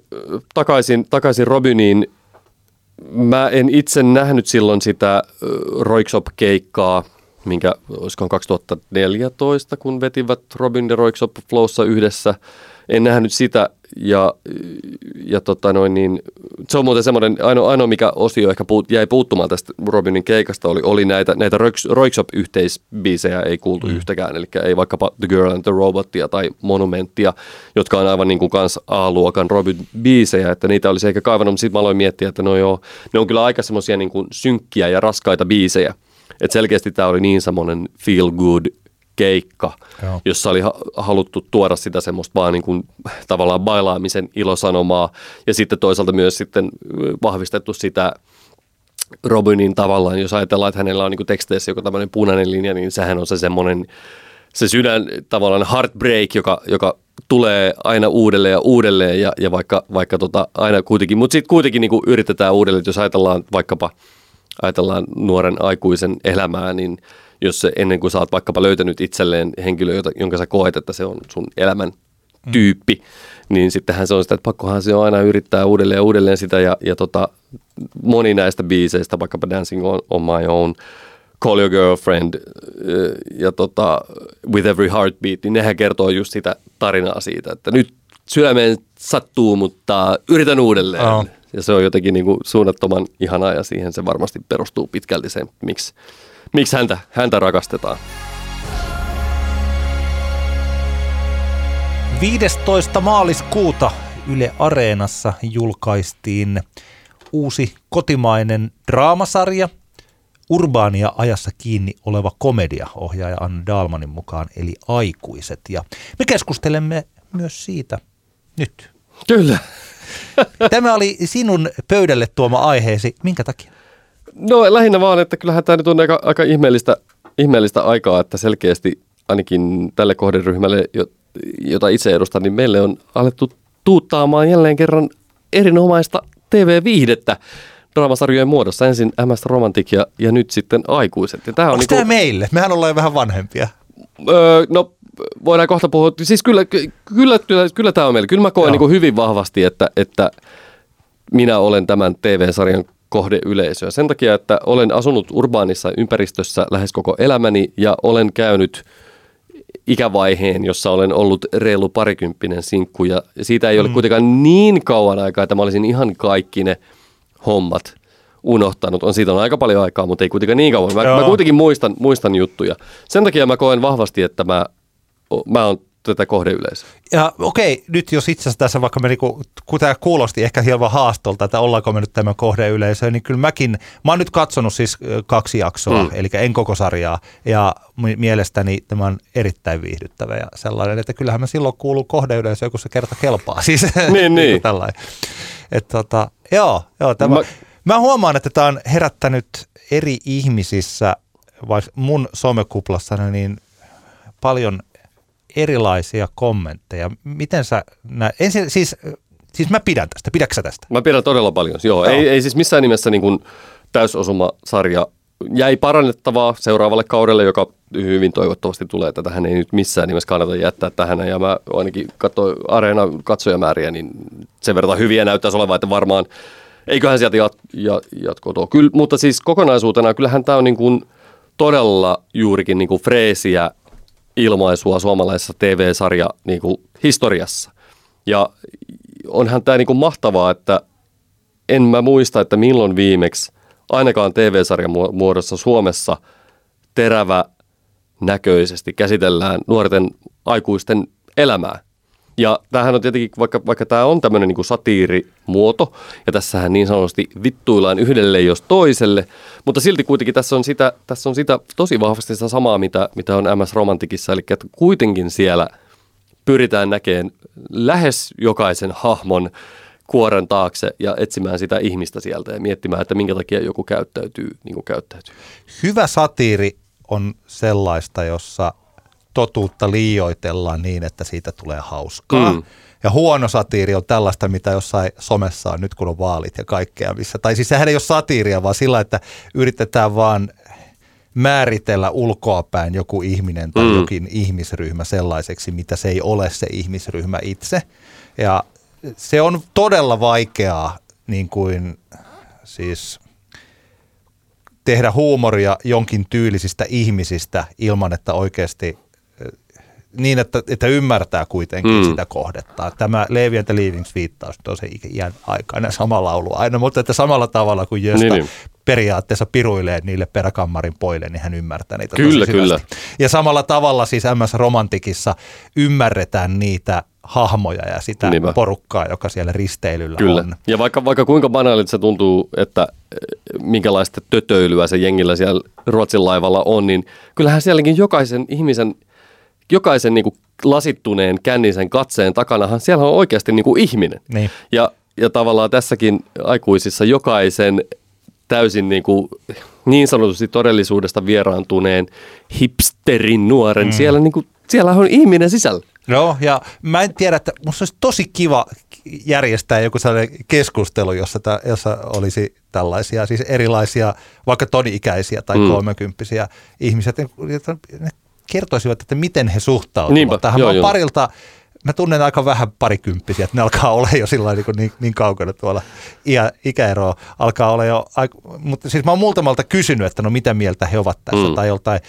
takaisin, takaisin Robiniin. Mä en itse nähnyt silloin sitä Roiksop-keikkaa, minkä olisiko 2014, kun vetivät Robin ja Roiksop Flowssa yhdessä. En nähnyt sitä ja, ja tota noin, niin, se on muuten semmoinen, ainoa, ainoa mikä osio ehkä puut, jäi puuttumaan tästä Robinin keikasta, oli, oli näitä, näitä Roikshop-yhteisbiisejä ei kuultu mm. yhtäkään, eli ei vaikkapa The Girl and the Robotia tai Monumenttia, jotka on aivan niin kuin kans A-luokan Robin-biisejä, että niitä olisi ehkä kaivannut, mutta sitten mä aloin miettiä, että no joo, ne on kyllä aika semmoisia niin kuin synkkiä ja raskaita biisejä, että selkeästi tämä oli niin semmoinen feel good keikka, Joo. jossa oli haluttu tuoda sitä semmoista vaan niin kuin, tavallaan bailaamisen ilosanomaa ja sitten toisaalta myös sitten vahvistettu sitä Robinin tavallaan, jos ajatellaan, että hänellä on niin teksteissä joku tämmöinen punainen linja, niin sehän on se semmoinen se sydän tavallaan heartbreak, joka, joka tulee aina uudelleen ja uudelleen ja, ja vaikka, vaikka tota, aina kuitenkin, mutta sitten kuitenkin niin kuin yritetään uudelleen, että jos ajatellaan vaikkapa ajatellaan nuoren aikuisen elämää, niin jos se ennen kuin sä oot vaikkapa löytänyt itselleen henkilö, jota, jonka sä koet, että se on sun elämän mm. tyyppi, mm. niin sittenhän se on sitä, että pakkohan se on aina yrittää uudelleen ja uudelleen sitä ja, ja tota, moni näistä biiseistä, vaikkapa Dancing on, on My Own, Call Your Girlfriend ja tota, With Every Heartbeat, niin nehän kertoo just sitä tarinaa siitä, että nyt sydämeen sattuu, mutta yritän uudelleen. Oh. Ja se on jotenkin niin kuin suunnattoman ihanaa ja siihen se varmasti perustuu pitkälti se, miksi miksi häntä, häntä rakastetaan. 15. maaliskuuta Yle Areenassa julkaistiin uusi kotimainen draamasarja, urbaania ajassa kiinni oleva komedia ohjaaja Anne Dalmanin mukaan, eli Aikuiset. Ja me keskustelemme myös siitä nyt. Kyllä. Tämä oli sinun pöydälle tuoma aiheesi. Minkä takia? No lähinnä vaan, että kyllähän tämä nyt on aika, aika ihmeellistä, ihmeellistä aikaa, että selkeästi ainakin tälle kohderyhmälle, jota itse edustan, niin meille on alettu tuuttaamaan jälleen kerran erinomaista TV-viihdettä draamasarjojen muodossa. Ensin MS Romantic ja, ja nyt sitten aikuiset. Ja tämä on Onko niinku, tämä meille? Mehän ollaan jo vähän vanhempia. Öö, no voidaan kohta puhua. Siis kyllä, kyllä, kyllä, kyllä tämä on meille. Kyllä mä koen niin hyvin vahvasti, että, että minä olen tämän TV-sarjan kohdeyleisöä. Sen takia, että olen asunut urbaanissa ympäristössä lähes koko elämäni ja olen käynyt ikävaiheen, jossa olen ollut reilu parikymppinen sinkku ja siitä ei ole mm. kuitenkaan niin kauan aikaa, että mä olisin ihan kaikki ne hommat unohtanut. On siitä on aika paljon aikaa, mutta ei kuitenkaan niin kauan. Mä, mä kuitenkin muistan, muistan juttuja. Sen takia mä koen vahvasti, että mä, mä oon tätä kohdeyleisöä. Ja okei, nyt jos itse asiassa tässä vaikka me niinku, kun tämä kuulosti ehkä hieman haastolta, että ollaanko me nyt tämä kohdeyleisö, niin kyllä mäkin, mä oon nyt katsonut siis kaksi jaksoa, mm. eli en koko sarjaa, ja mielestäni tämä on erittäin viihdyttävä ja sellainen, että kyllähän mä silloin kuuluu kohdeyleisöön, kun se kerta kelpaa. Siis, niin, niin. tällainen. Et, tota, joo, joo tämä, mä... mä huomaan, että tämä on herättänyt eri ihmisissä, vaikka mun somekuplassa, niin paljon erilaisia kommentteja. Miten sä nä- ensin, siis, siis mä pidän tästä, pidäksä tästä? Mä pidän todella paljon, joo. joo. Ei, ei siis missään nimessä niin kuin täysosuma-sarja jäi parannettavaa seuraavalle kaudelle, joka hyvin toivottavasti tulee, että tähän ei nyt missään nimessä kannata jättää tähän. Ja mä ainakin katsoin areena katsojamääriä, niin sen verran hyviä näyttäisi olevan, että varmaan eiköhän sieltä jat, jat, jatko tuo. Kyllä, mutta siis kokonaisuutena kyllähän tämä on niin kuin todella juurikin niin kuin freesiä ilmaisua suomalaisessa TV-sarja niin kuin historiassa. Ja onhan tämä niin kuin mahtavaa, että en mä muista, että milloin viimeksi ainakaan TV-sarjan muodossa Suomessa terävä näköisesti käsitellään nuorten aikuisten elämää. Ja tämähän on tietenkin, vaikka, vaikka tämä on tämmöinen niin satiirimuoto, ja tässähän niin sanotusti vittuillaan yhdelle jos toiselle, mutta silti kuitenkin tässä on sitä, tässä on sitä tosi vahvasti sitä samaa, mitä, mitä on MS Romantikissa, eli että kuitenkin siellä pyritään näkemään lähes jokaisen hahmon kuoren taakse ja etsimään sitä ihmistä sieltä ja miettimään, että minkä takia joku käyttäytyy niin kuin käyttäytyy. Hyvä satiiri on sellaista, jossa totuutta liioitellaan niin, että siitä tulee hauskaa. Mm. Ja huono satiiri on tällaista, mitä jossain somessa on nyt, kun on vaalit ja kaikkea. Missä, tai siis sehän ei ole satiiria, vaan sillä, että yritetään vaan määritellä ulkoapäin joku ihminen tai mm. jokin ihmisryhmä sellaiseksi, mitä se ei ole se ihmisryhmä itse. Ja se on todella vaikeaa niin kuin siis tehdä huumoria jonkin tyylisistä ihmisistä ilman, että oikeasti niin, että, että ymmärtää kuitenkin mm. sitä kohdetta. Tämä Levi and the Leavings viittaus on se iän aikainen sama laulu aina, mutta että samalla tavalla kuin Jöstä niin, niin. periaatteessa piruilee niille peräkammarin poille, niin hän ymmärtää niitä Kyllä, kyllä. Ja samalla tavalla siis MS Romantikissa ymmärretään niitä hahmoja ja sitä Niinpä. porukkaa, joka siellä risteilyllä Kyllä. on. Ja vaikka, vaikka kuinka banaalit se tuntuu, että eh, minkälaista tötöilyä se jengillä siellä Ruotsin laivalla on, niin kyllähän sielläkin jokaisen ihmisen – jokaisen niin kuin lasittuneen kännisen katseen takanahan siellä on oikeasti niin kuin ihminen. Niin. Ja, ja tavallaan tässäkin aikuisissa jokaisen täysin niin, kuin, niin sanotusti todellisuudesta vieraantuneen hipsterin nuoren, mm. siellä, niin kuin, siellä on ihminen sisällä. Joo, ja mä en tiedä, että musta olisi tosi kiva järjestää joku sellainen keskustelu, jossa, ta, jossa olisi tällaisia siis erilaisia, vaikka toni-ikäisiä tai mm. kolmekymppisiä ihmisiä, että ne kertoisivat, että miten he suhtautuvat Niinpä, tähän. Joo, joo. parilta, mä tunnen aika vähän parikymppisiä, että ne alkaa olla jo sillä niin, niin, niin kaukana tuolla iä, ikäero alkaa olla jo, mutta siis mä oon muutamalta kysynyt, että no mitä mieltä he ovat tässä mm. tai joltain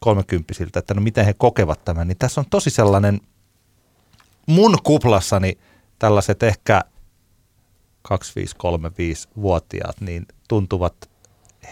kolmekymppisiltä, että no miten he kokevat tämän, niin tässä on tosi sellainen mun kuplassani tällaiset ehkä 25-35-vuotiaat niin tuntuvat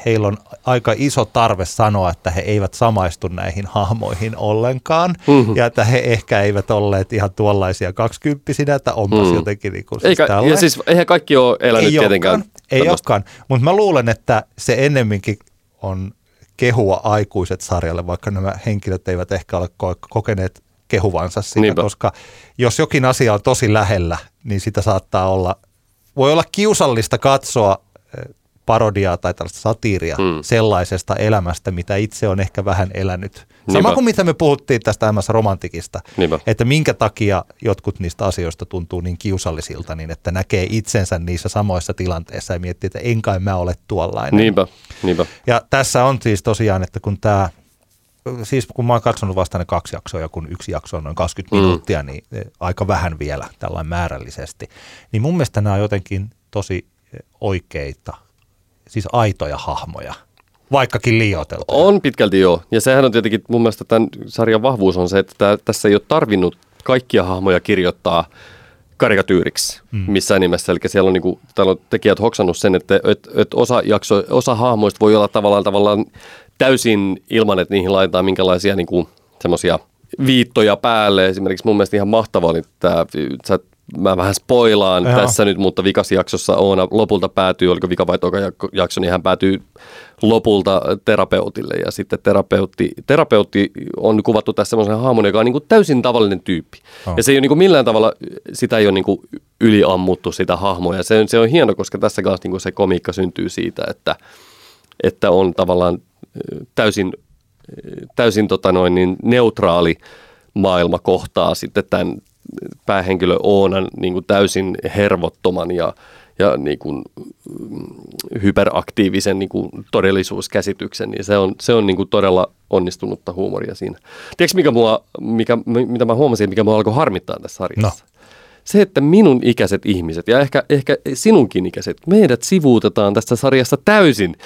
heillä on aika iso tarve sanoa, että he eivät samaistu näihin hahmoihin ollenkaan mm-hmm. ja että he ehkä eivät olleet ihan tuollaisia kaksikymppisinä, että onpas mm-hmm. jotenkin niin kuin siis Eikä, Ja siis eihän kaikki ole elänyt ei tietenkään. Olekaan, ei olekaan, mutta mä luulen, että se ennemminkin on kehua aikuiset sarjalle, vaikka nämä henkilöt eivät ehkä ole kokeneet kehuvansa sitä, Niinpä. koska jos jokin asia on tosi lähellä, niin sitä saattaa olla, voi olla kiusallista katsoa parodiaa tai tällaista satiiria Mm. sellaisesta elämästä, mitä itse on ehkä vähän elänyt. Sama Niinpä. kuin mitä me puhuttiin tästä MS Romantikista, Niinpä. että minkä takia jotkut niistä asioista tuntuu niin kiusallisilta, niin että näkee itsensä niissä samoissa tilanteissa ja miettii, että en kai mä ole tuollainen. Niinpä, niinpä. Ja tässä on siis tosiaan, että kun tämä, siis kun mä oon katsonut vasta ne kaksi jaksoa ja kun yksi jakso on noin 20 Mm. minuuttia, niin eh, aika vähän vielä tällainen määrällisesti, niin mun mielestä nämä on jotenkin tosi eh, oikeita, siis aitoja hahmoja, vaikkakin liioiteltuja. On pitkälti joo. Ja sehän on tietenkin mun mielestä tämän sarjan vahvuus on se, että tää, tässä ei ole tarvinnut kaikkia hahmoja kirjoittaa karikatyyriksi mm. missään nimessä. Eli siellä on, niinku, täällä on tekijät hoksannut sen, että et, et osa, jakso, osa hahmoista voi olla tavallaan, tavallaan täysin ilman, että niihin laitetaan minkälaisia niinku, semmoisia viittoja päälle. Esimerkiksi mun mielestä ihan mahtavaa oli tämä, sä, mä vähän spoilaan Joo. tässä nyt, mutta vikas jaksossa Oona lopulta päätyy, oliko vika vai toka jak- jakso, niin hän päätyy lopulta terapeutille ja sitten terapeutti, terapeutti on kuvattu tässä semmoisen hahmon, joka on niin kuin täysin tavallinen tyyppi. Oh. Ja se ei ole niin kuin millään tavalla, sitä ei ole niin kuin yliammuttu sitä hahmoa ja se, on- se on hieno, koska tässä kanssa niin kuin se komiikka syntyy siitä, että, että on tavallaan täysin, täysin tota noin, niin neutraali maailma kohtaa sitten tämän päähenkilö Oonan niin kuin täysin hervottoman ja, ja niin kuin, mm, hyperaktiivisen niin kuin todellisuuskäsityksen, niin se on, se on niin kuin todella onnistunutta huumoria siinä. Tiedätkö, mikä mua, mikä, mitä mä huomasin, mikä mua alkoi harmittaa tässä sarjassa? No. Se, että minun ikäiset ihmiset ja ehkä, ehkä sinunkin ikäiset, meidät sivuutetaan tässä sarjassa täysin.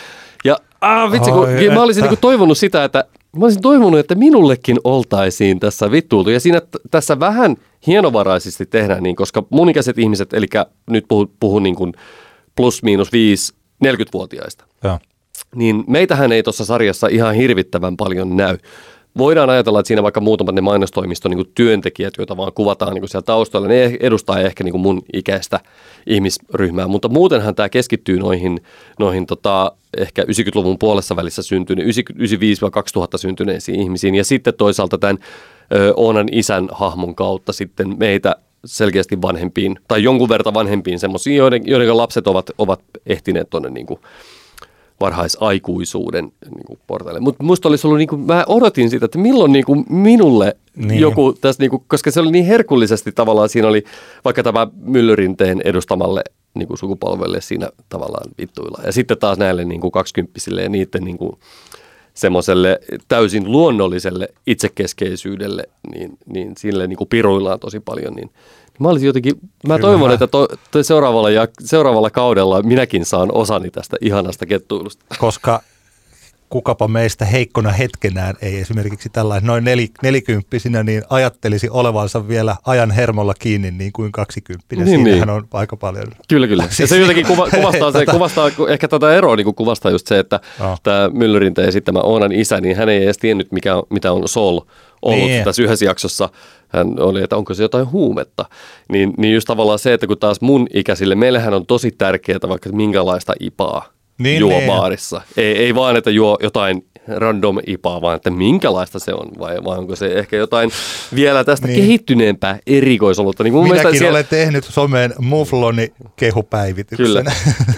Ja ah, vitsi, kun Ai mä olisin että. niin toivonut sitä, että mä olisin toivonut, että minullekin oltaisiin tässä vittuultu. Ja siinä t- tässä vähän hienovaraisesti tehdään niin, koska mun ikäiset ihmiset, eli nyt puhun, puhun niin kuin plus miinus viisi 40-vuotiaista, Joo. niin meitähän ei tuossa sarjassa ihan hirvittävän paljon näy. Voidaan ajatella, että siinä vaikka muutamat ne mainostoimiston niin työntekijät, joita vaan kuvataan niin siellä taustalla, ne edustaa ehkä niin mun ikäistä ihmisryhmää, mutta muutenhan tämä keskittyy noihin, noihin tota, ehkä 90-luvun puolessa välissä syntyne, 95-2000 syntyneisiin ihmisiin ja sitten toisaalta tämän ö, Oonan isän hahmon kautta sitten meitä selkeästi vanhempiin tai jonkun verran vanhempiin semmoisiin, joiden, joiden lapset ovat, ovat ehtineet tuonne niin kuin varhaisaikuisuuden niin kuin portaille. Mutta musta olisi ollut, niin kuin, mä odotin sitä, että milloin niin kuin minulle Niin. niin. joku tässä, niin kuin, koska se oli niin herkullisesti tavallaan, siinä oli vaikka tämä Myllyrinteen edustamalle niin kuin sukupolvelle siinä tavallaan vittuilla. Ja sitten taas näille niin kuin kaksikymppisille ja niiden niin kuin, semmoiselle täysin luonnolliselle itsekeskeisyydelle, niin, niin sille niin kuin piruillaan tosi paljon, niin mä olisin jotenkin, mä Kyllä. toivon, että to, to seuraavalla, ja, seuraavalla kaudella minäkin saan osani tästä ihanasta kettuilusta. koska kukapa meistä heikkona hetkenään ei esimerkiksi tällainen noin nel, nelikymppisinä niin ajattelisi olevansa vielä ajan hermolla kiinni niin kuin kaksikymppinen. Niin, Siinähän niin. on aika paljon. Kyllä, kyllä. Ja Siis se jotenkin kuva, kuvastaa, se, Tota- kuvastaa, ehkä tätä eroa niin kuvastaa just se, että Joo. tämä Myllyrinteen esittämä Oonan isä, niin hän ei edes tiennyt, mikä mitä on Sol ollut Niin. tässä yhdessä jaksossa. Hän oli, että onko se jotain huumetta. Niin, niin just tavallaan se, että kun taas mun ikäisille, meillähän on tosi tärkeää vaikka minkälaista ipaa Niin, juo niin. baarissa. Ei, ei vaan, että juo jotain random ipaa, vaan että minkälaista se on, vai, vai onko se ehkä jotain vielä tästä Niin. kehittyneempää erikoisolutta. Niin Minäkin siellä- olen tehnyt someen mufloni kehupäivityksen. Kyllä.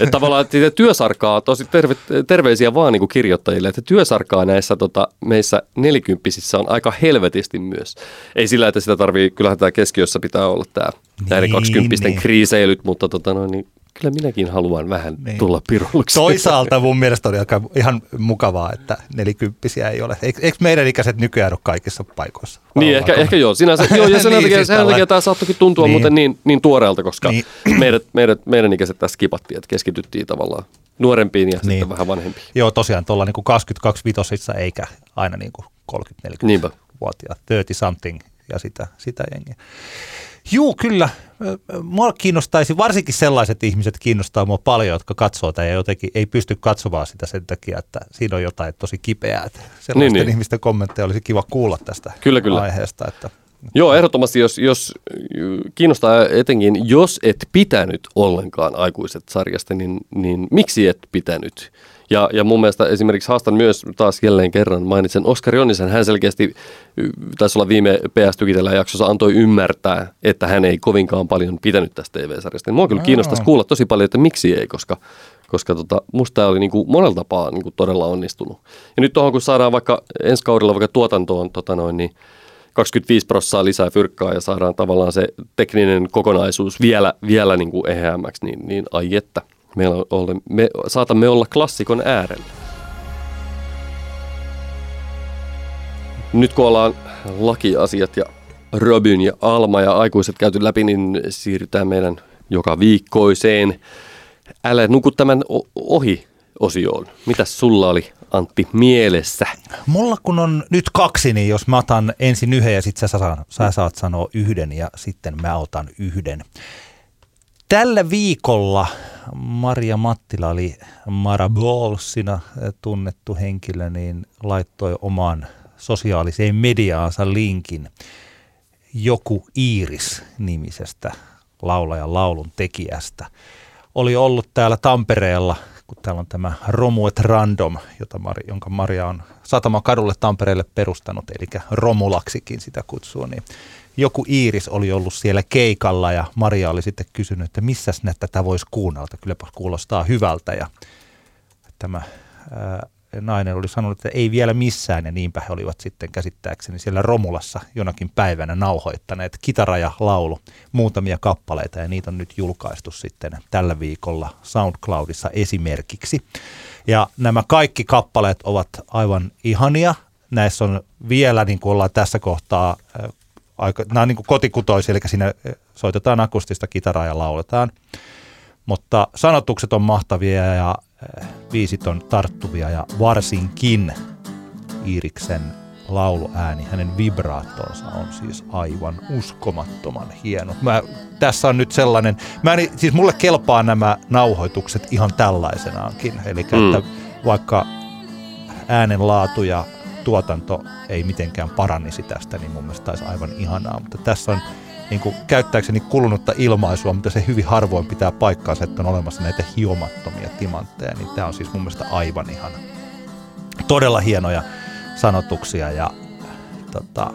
että tavallaan että työsarkaa, tosi terve, terveisiä vaan niin kuin kirjoittajille, että työsarkaa näissä tota, meissä nelikymppisissä on aika helvetisti myös. Ei sillä, että sitä tarvii, kyllähän tämä keskiössä pitää olla tämä näiden Niin, kaksikymppisten niin. kriiseilyt, mutta tota, no, niin, kyllä minäkin haluan vähän Niin. tulla pirulluksi. Toisaalta mun mielestä on aika ihan mukavaa, että nelikymppisiä ei ole. Eikö, meidän ikäiset nykyään ole kaikissa paikoissa? Niin, ehkä, ehkä joo. Sinänsä, joo ja sen Niin, takia, siis sen takia tämä saattokin tuntua Niin. muuten niin, niin tuoreelta, koska Niin. meidät, meidät, meidän ikäiset tässä kipattiin, että keskityttiin tavallaan nuorempiin ja Niin. sitten vähän vanhempiin. Joo, tosiaan tuolla niin 22 vitosissa eikä aina niin kuin 30-40 Niinpä. vuotiaat, 30 something ja sitä, sitä jengiä. Juu, kyllä. Mua kiinnostaisi, varsinkin sellaiset ihmiset kiinnostaa mua paljon, jotka katsoo tai jotenkin ei pysty katsomaan sitä sen takia, että siinä on jotain tosi kipeää. Että Sellaisten niin, Niin, niin. ihmisten kommentteja olisi kiva kuulla tästä Kyllä, kyllä. aiheesta. Että, Joo, ehdottomasti, jos, jos kiinnostaa etenkin, jos et pitänyt ollenkaan aikuiset sarjasta, niin, niin miksi et pitänyt? Ja, ja mun mielestä esimerkiksi haastan myös taas jälleen kerran, mainitsen Oskar Jonnisen, hän selkeästi, taisi olla viime PS Tykitellä jaksossa, antoi ymmärtää, että hän ei kovinkaan paljon pitänyt tästä TV-sarjasta. Mua kyllä kiinnostaisi kuulla tosi paljon, että miksi ei, koska, koska tota, musta tämä oli niinku monella tapaa niinku todella onnistunut. Ja nyt tuohon kun saadaan vaikka ensi kaudella vaikka tuotantoon tota noin, niin 25 prossaa lisää fyrkkaa ja saadaan tavallaan se tekninen kokonaisuus vielä, vielä niin kuin eheämmäksi, niin, niin ai että. Meillä on, me saatamme olla klassikon äärellä. Nyt kun ollaan lakiasiat ja Robin ja Alma ja aikuiset käyty läpi, niin siirrytään meidän joka viikkoiseen Älä nuku tämän ohi osioon. Mitäs sulla oli Antti mielessä? Mulla kun on nyt kaksi, niin jos mä otan ensin yhden ja sitten sä, sä saat sanoa yhden ja sitten mä otan yhden. Tällä viikolla Maria Mattila oli Mara Ballsina tunnettu henkilö, niin laittoi omaan sosiaaliseen mediaansa linkin joku Iiris-nimisestä laulajan laulun tekijästä. Oli ollut täällä Tampereella – kun täällä on tämä Romuet Random, jota Mari, jonka Maria on Satamakadulle Tampereelle perustanut, eli Romulaksikin sitä kutsuu, niin joku Iiris oli ollut siellä keikalla ja Maria oli sitten kysynyt, että missäs ne tätä voisi kuunnella, kylläpä kuulostaa hyvältä ja tämä ää, nainen oli sanonut, että ei vielä missään, ja niinpä he olivat sitten käsittääkseni siellä Romulassa jonakin päivänä nauhoittaneet kitara ja laulu muutamia kappaleita, ja niitä on nyt julkaistu sitten tällä viikolla SoundCloudissa esimerkiksi. Ja nämä kaikki kappaleet ovat aivan ihania. Näissä on vielä, niin kuin ollaan tässä kohtaa, aika, nämä on niin kotikutoisia, eli siinä soitetaan akustista kitaraa ja lauletaan. Mutta sanotukset on mahtavia ja viisit on tarttuvia ja varsinkin Iiriksen lauluääni, hänen vibraattonsa on siis aivan uskomattoman hieno. Mä, tässä on nyt sellainen, mä en, siis mulle kelpaa nämä nauhoitukset ihan tällaisenaankin, eli mm. että vaikka äänen laatu ja tuotanto ei mitenkään parannisi tästä, niin mun mielestä olisi aivan ihanaa, mutta tässä on niin kuin käyttääkseni kulunutta ilmaisua, mutta se hyvin harvoin pitää paikkaansa, että on olemassa näitä hiomattomia timantteja, niin tämä on siis mun mielestä aivan ihana. Todella hienoja sanotuksia ja tota,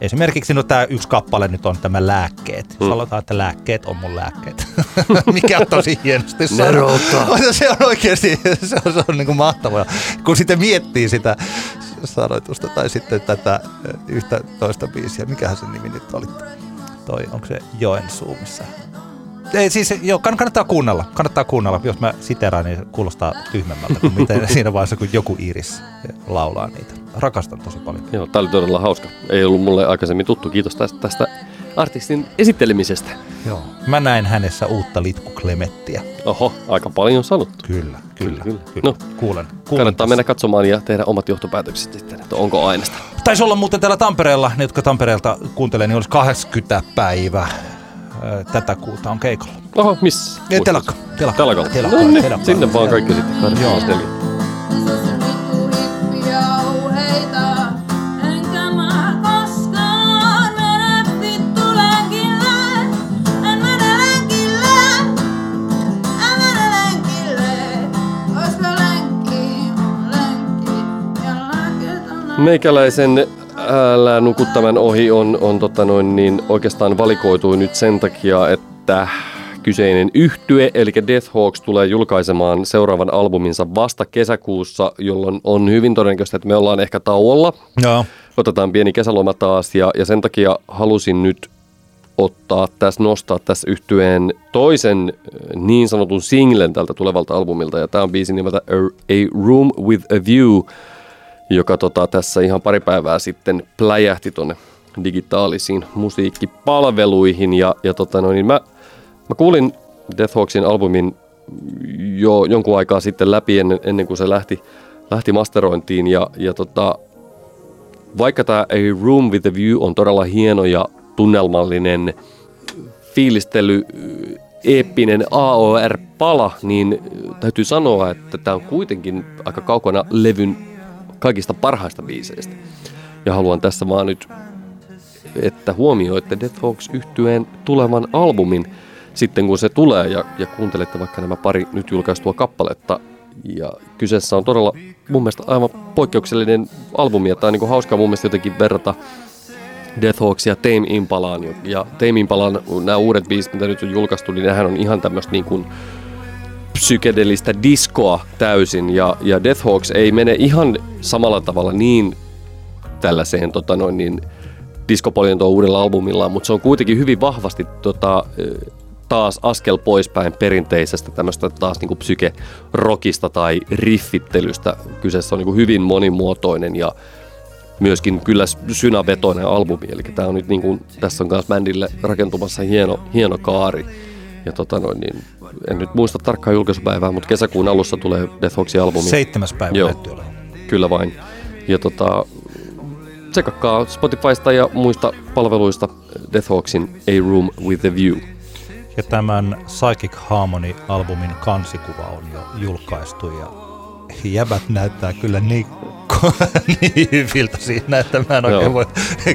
esimerkiksi no tämä yksi kappale nyt on tämä lääkkeet. Mm. Sanotaan, että lääkkeet on mun lääkkeet. Mikä on tosi hienosti sanottu. se on oikeasti, se on, se on niin kuin mahtavaa. Kun sitten miettii sitä sanoitusta tai sitten tätä yhtä toista biisiä, mikähän se nimi nyt oli? toi, onko se Joensuu, missä ei, siis joo, kannattaa kuunnella. Kannattaa kuunnella. Jos mä siteraan, niin kuulostaa tyhmemmältä kuin miten siinä vaiheessa, kun joku Iris laulaa niitä. Rakastan tosi paljon. Joo, tää oli todella hauska. Ei ollut mulle aikaisemmin tuttu. Kiitos tästä, tästä artistin esittelemisestä. Joo. Mä näin hänessä uutta Litku Klemettiä. Oho, aika paljon sanottu. Kyllä, kyllä. kyllä, kyllä. No, kuulen, kuulen kannattaa tässä. mennä katsomaan ja tehdä omat johtopäätökset sitten, että onko aineesta. Taisi olla muuten täällä Tampereella, ne jotka Tampereelta kuuntelee, niin olisi 80 päivä tätä kuuta on keikolla. Oho, missä? Telakka. Telakka. Telakka. Telakka. No niin, sinne vaan kaikki sitten. Joo. Meikäläisen älä nuku tämän ohi on, on tota noin, niin oikeastaan valikoitu nyt sen takia, että kyseinen yhtye, eli Deathhawks tulee julkaisemaan seuraavan albuminsa vasta kesäkuussa, jolloin on hyvin todennäköistä, että me ollaan ehkä tauolla. Joo. Otetaan pieni kesäloma taas ja, ja sen takia halusin nyt ottaa tässä, nostaa tässä yhtyeen toisen niin sanotun singlen tältä tulevalta albumilta. Ja tämä on biisi nimeltä A Room with a View, joka tota, tässä ihan pari päivää sitten pläjähti tuonne digitaalisiin musiikkipalveluihin. Ja, ja tota, no, niin mä, mä kuulin Deathhawksin albumin jo jonkun aikaa sitten läpi ennen, ennen kuin se lähti, lähti masterointiin. Ja, ja tota, vaikka tämä A Room with a View on todella hieno ja tunnelmallinen fiilistely, eeppinen AOR-pala, niin täytyy sanoa, että tämä on kuitenkin aika kaukana levyn kaikista parhaista biiseistä. Ja haluan tässä vaan nyt, että huomioitte Death Hawks yhtyeen tulevan albumin sitten kun se tulee ja, ja kuuntelette vaikka nämä pari nyt julkaistua kappaletta ja kyseessä on todella mun mielestä aivan poikkeuksellinen albumi, että on niin hauskaa mun mielestä jotenkin verrata Deathhawksia Tame Impalaan. Ja Tame Impalan nämä uudet biisit, mitä nyt on julkaistu, niin nehän on ihan tämmöistä niin kuin psykedelistä diskoa täysin. Ja, ja Deathhawks ei mene ihan samalla tavalla niin tällaiseen tota noin, niin, diskopoliontoon uudella albumillaan, mutta se on kuitenkin hyvin vahvasti tota, taas askel poispäin perinteisestä tämmöistä taas niin psyke-rockista tai riffittelystä. Kyseessä on niin hyvin monimuotoinen ja myöskin kyllä synavetoinen albumi. Eli tämä on nyt niin kuin, tässä on myös bändille rakentumassa hieno, hieno kaari. Ja tota noin, niin, en nyt muista tarkkaa julkaisupäivää, mutta kesäkuun alussa tulee Deathhawksin albumi. Seitsemäs päivä Joo, kyllä vain. Ja tota, tsekakkaa Spotifysta ja muista palveluista Deathhawksin A Room with a View. Ja tämän Psychic Harmony-albumin kansikuva on jo julkaistu ja jäbät näyttää kyllä niin, niin hyviltä siinä, että mä en oikein joo. voi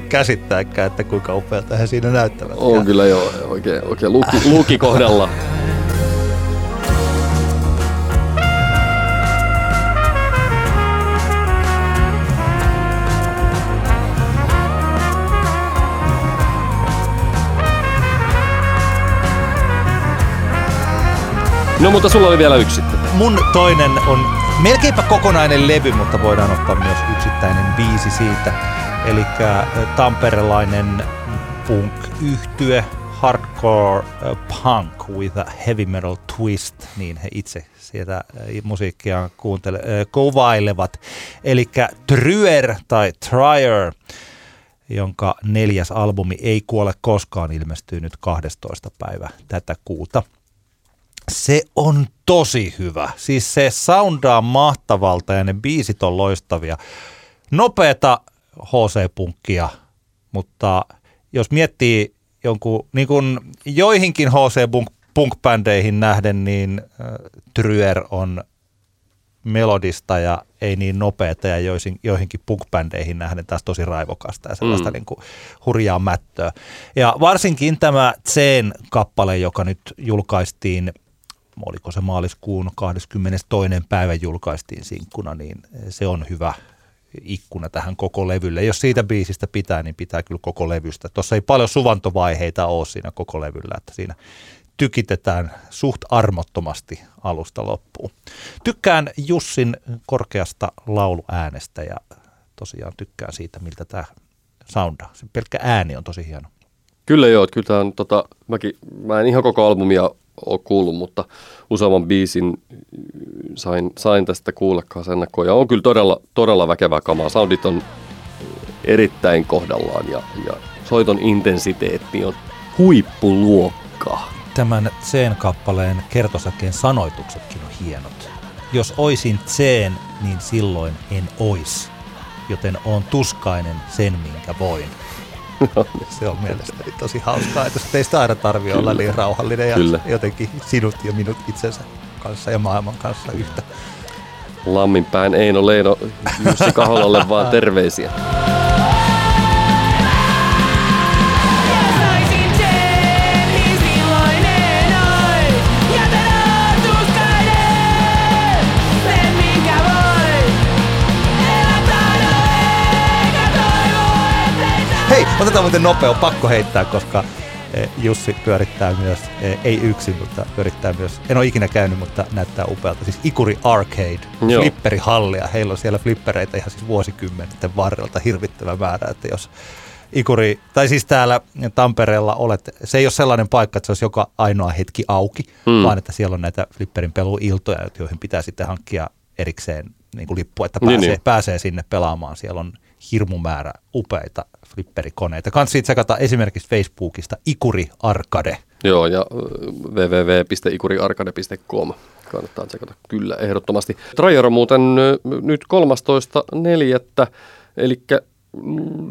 käsittääkään, että kuinka upealta he siinä näyttävät. On ja... kyllä joo, oikein, oikein luki, luki kohdalla. No mutta sulla oli vielä yksi sitten. Mun toinen on melkeinpä kokonainen levy, mutta voidaan ottaa myös yksittäinen biisi siitä. Eli tamperelainen punk-yhtye, hardcore punk with a heavy metal twist, niin he itse sieltä musiikkia kuuntele, kuvailevat. Eli Tryer tai Trier, jonka neljäs albumi Ei kuole koskaan ilmestyy nyt 12. päivä tätä kuuta se on tosi hyvä. Siis se soundaa mahtavalta ja ne biisit on loistavia. Nopeata HC-punkkia, mutta jos miettii jonkun, niin kuin joihinkin HC-punk-bändeihin nähden, niin äh, Tryer on melodista ja ei niin nopeata ja joihin, joihinkin punk-bändeihin nähden taas tosi raivokasta ja sellaista mm. niin kuin hurjaa mättöä. Ja varsinkin tämä Zen kappale, joka nyt julkaistiin oliko se maaliskuun 22. päivä julkaistiin sinkkuna, niin se on hyvä ikkuna tähän koko levylle. Jos siitä biisistä pitää, niin pitää kyllä koko levystä. Tuossa ei paljon suvantovaiheita ole siinä koko levyllä, että siinä tykitetään suht armottomasti alusta loppuun. Tykkään Jussin korkeasta lauluäänestä ja tosiaan tykkään siitä, miltä tämä soundaa. Se pelkkä ääni on tosi hieno. Kyllä joo, kyllä tämä on, tota, mäkin, mä en ihan koko albumia ole kuullut, mutta useamman biisin sain, sain tästä kuulla kanssa ennakkoon. Ja on kyllä todella, todella väkevää kamaa. Soundit on erittäin kohdallaan ja, ja soiton intensiteetti on huippuluokkaa. Tämän Tseen-kappaleen kertosakeen sanoituksetkin on hienot. Jos oisin Tseen, niin silloin en ois, joten on tuskainen sen, minkä voin. se on mielestäni tosi hauskaa, että teistä aina tarvii olla niin rauhallinen ja Kyllä. jotenkin sinut ja minut itsensä kanssa ja maailman kanssa yhtä. Lamminpäin Eino Leino Jussi Kaholalle vaan terveisiä. Otetaan muuten nopea, on pakko heittää, koska e, Jussi pyörittää myös, e, ei yksin, mutta pyörittää myös, en ole ikinä käynyt, mutta näyttää upealta, siis Ikuri Arcade, Joo. flipperihallia, heillä on siellä flippereitä ihan siis vuosikymmenten varrelta hirvittävä määrä, että jos Ikuri, tai siis täällä Tampereella olet, se ei ole sellainen paikka, että se olisi joka ainoa hetki auki, hmm. vaan että siellä on näitä flipperin peluiltoja, joihin pitää sitten hankkia erikseen niin kuin lippu, että pääsee, niin, niin. pääsee sinne pelaamaan. Siellä on hirmu määrä upeita flipperikoneita. Kansi tsekata esimerkiksi Facebookista Ikuri Arcade. Joo, ja www.ikuriarcade.com kannattaa tsekata kyllä ehdottomasti. Trajer on muuten nyt 13.4. Eli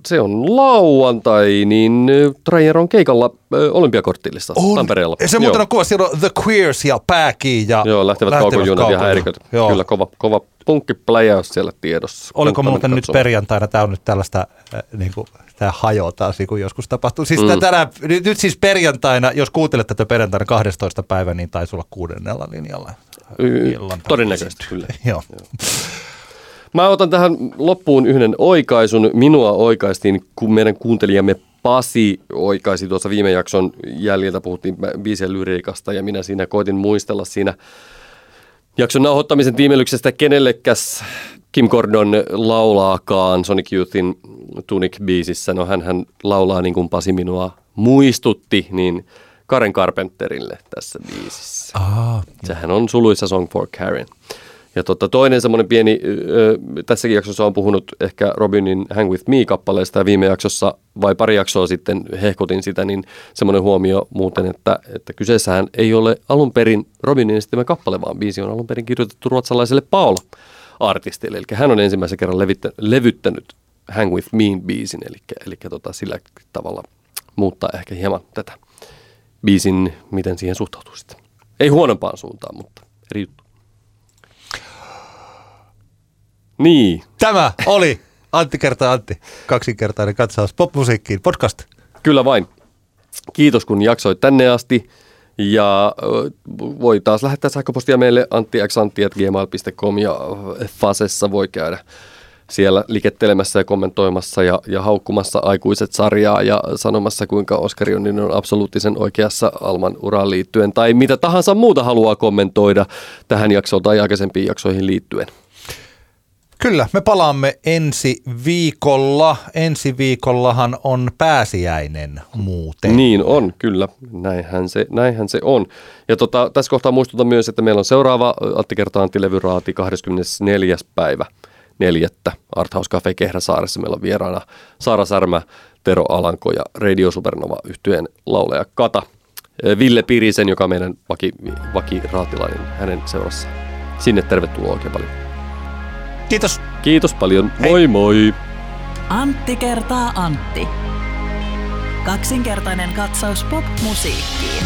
se on lauantai, niin Trajer on keikalla olympiakorttilissa on. Tampereella. Ja se muuten on kuva, siellä on The Queers ja Pääki ja Joo, lähtevät, lähtevät kaukojunat ja häiriköt. Joo. Kyllä kova, kova punkkipläjäys siellä tiedossa. Oliko muuten nyt perjantaina, tämä on nyt tällaista, äh, niin kuin, tämä hajoaa niin kuin joskus tapahtuu. Siis mm. tänään, nyt, nyt siis perjantaina, jos kuuntelet tätä perjantaina 12. päivä, niin taisi olla kuudennella linjalla. Y- todennäköisesti, kyllä. Joo. Joo. Mä otan tähän loppuun yhden oikaisun. Minua oikaistiin, kun meidän kuuntelijamme Pasi oikaisi tuossa viime jakson jäljiltä, puhuttiin biisien lyriikasta ja minä siinä koitin muistella siinä jakson nauhoittamisen tiimelyksestä, kenellekäs Kim Gordon laulaakaan Sonic Youthin Tunic-biisissä. No hän, hän laulaa niin kuin Pasi minua muistutti, niin Karen Carpenterille tässä biisissä. Ah, Sehän on suluissa Song for Karen. Ja tota, toinen semmoinen pieni, ö, tässäkin jaksossa on puhunut ehkä Robinin Hang With Me-kappaleesta ja viime jaksossa vai pari jaksoa sitten hehkutin sitä, niin semmoinen huomio muuten, että, että kyseessähän ei ole alun perin Robinin esittämä kappale, vaan biisi on alun perin kirjoitettu ruotsalaiselle Paula-artistille. Eli hän on ensimmäisen kerran levittä, levyttänyt Hang With Me-biisin, eli, eli tota, sillä tavalla muuttaa ehkä hieman tätä biisin, miten siihen suhtautuu sitten. Ei huonompaan suuntaan, mutta eri juttu. Niin. Tämä oli Antti kertaa Antti, kaksinkertainen katsaus popmusiikkiin podcast. Kyllä vain. Kiitos kun jaksoit tänne asti. Ja voi taas lähettää sähköpostia meille anttiaksantti.gmail.com ja Fasessa voi käydä siellä likettelemässä ja kommentoimassa ja, ja haukkumassa aikuiset sarjaa ja sanomassa, kuinka Oskar Jonnin on absoluuttisen oikeassa Alman uraan liittyen tai mitä tahansa muuta haluaa kommentoida tähän jaksoon tai aikaisempiin jaksoihin liittyen. Kyllä, me palaamme ensi viikolla. Ensi viikollahan on pääsiäinen muuten. Niin on, kyllä. Näinhän se, näinhän se on. Ja tota, tässä kohtaa muistutan myös, että meillä on seuraava Atti Kertaan levyraati 24. päivä neljättä Arthouse Cafe Kehräsaaressa. Meillä on vieraana Saara Särmä, Tero Alanko ja Radio Supernova yhtyeen lauleja Kata. Ville Pirisen, joka on meidän vaki, vakiraatilainen hänen seurassaan. Sinne tervetuloa oikein paljon. Kiitos. Kiitos paljon. Hei. Moi moi. Antti kertaa Antti. Kaksinkertainen katsaus pop-musiikkiin.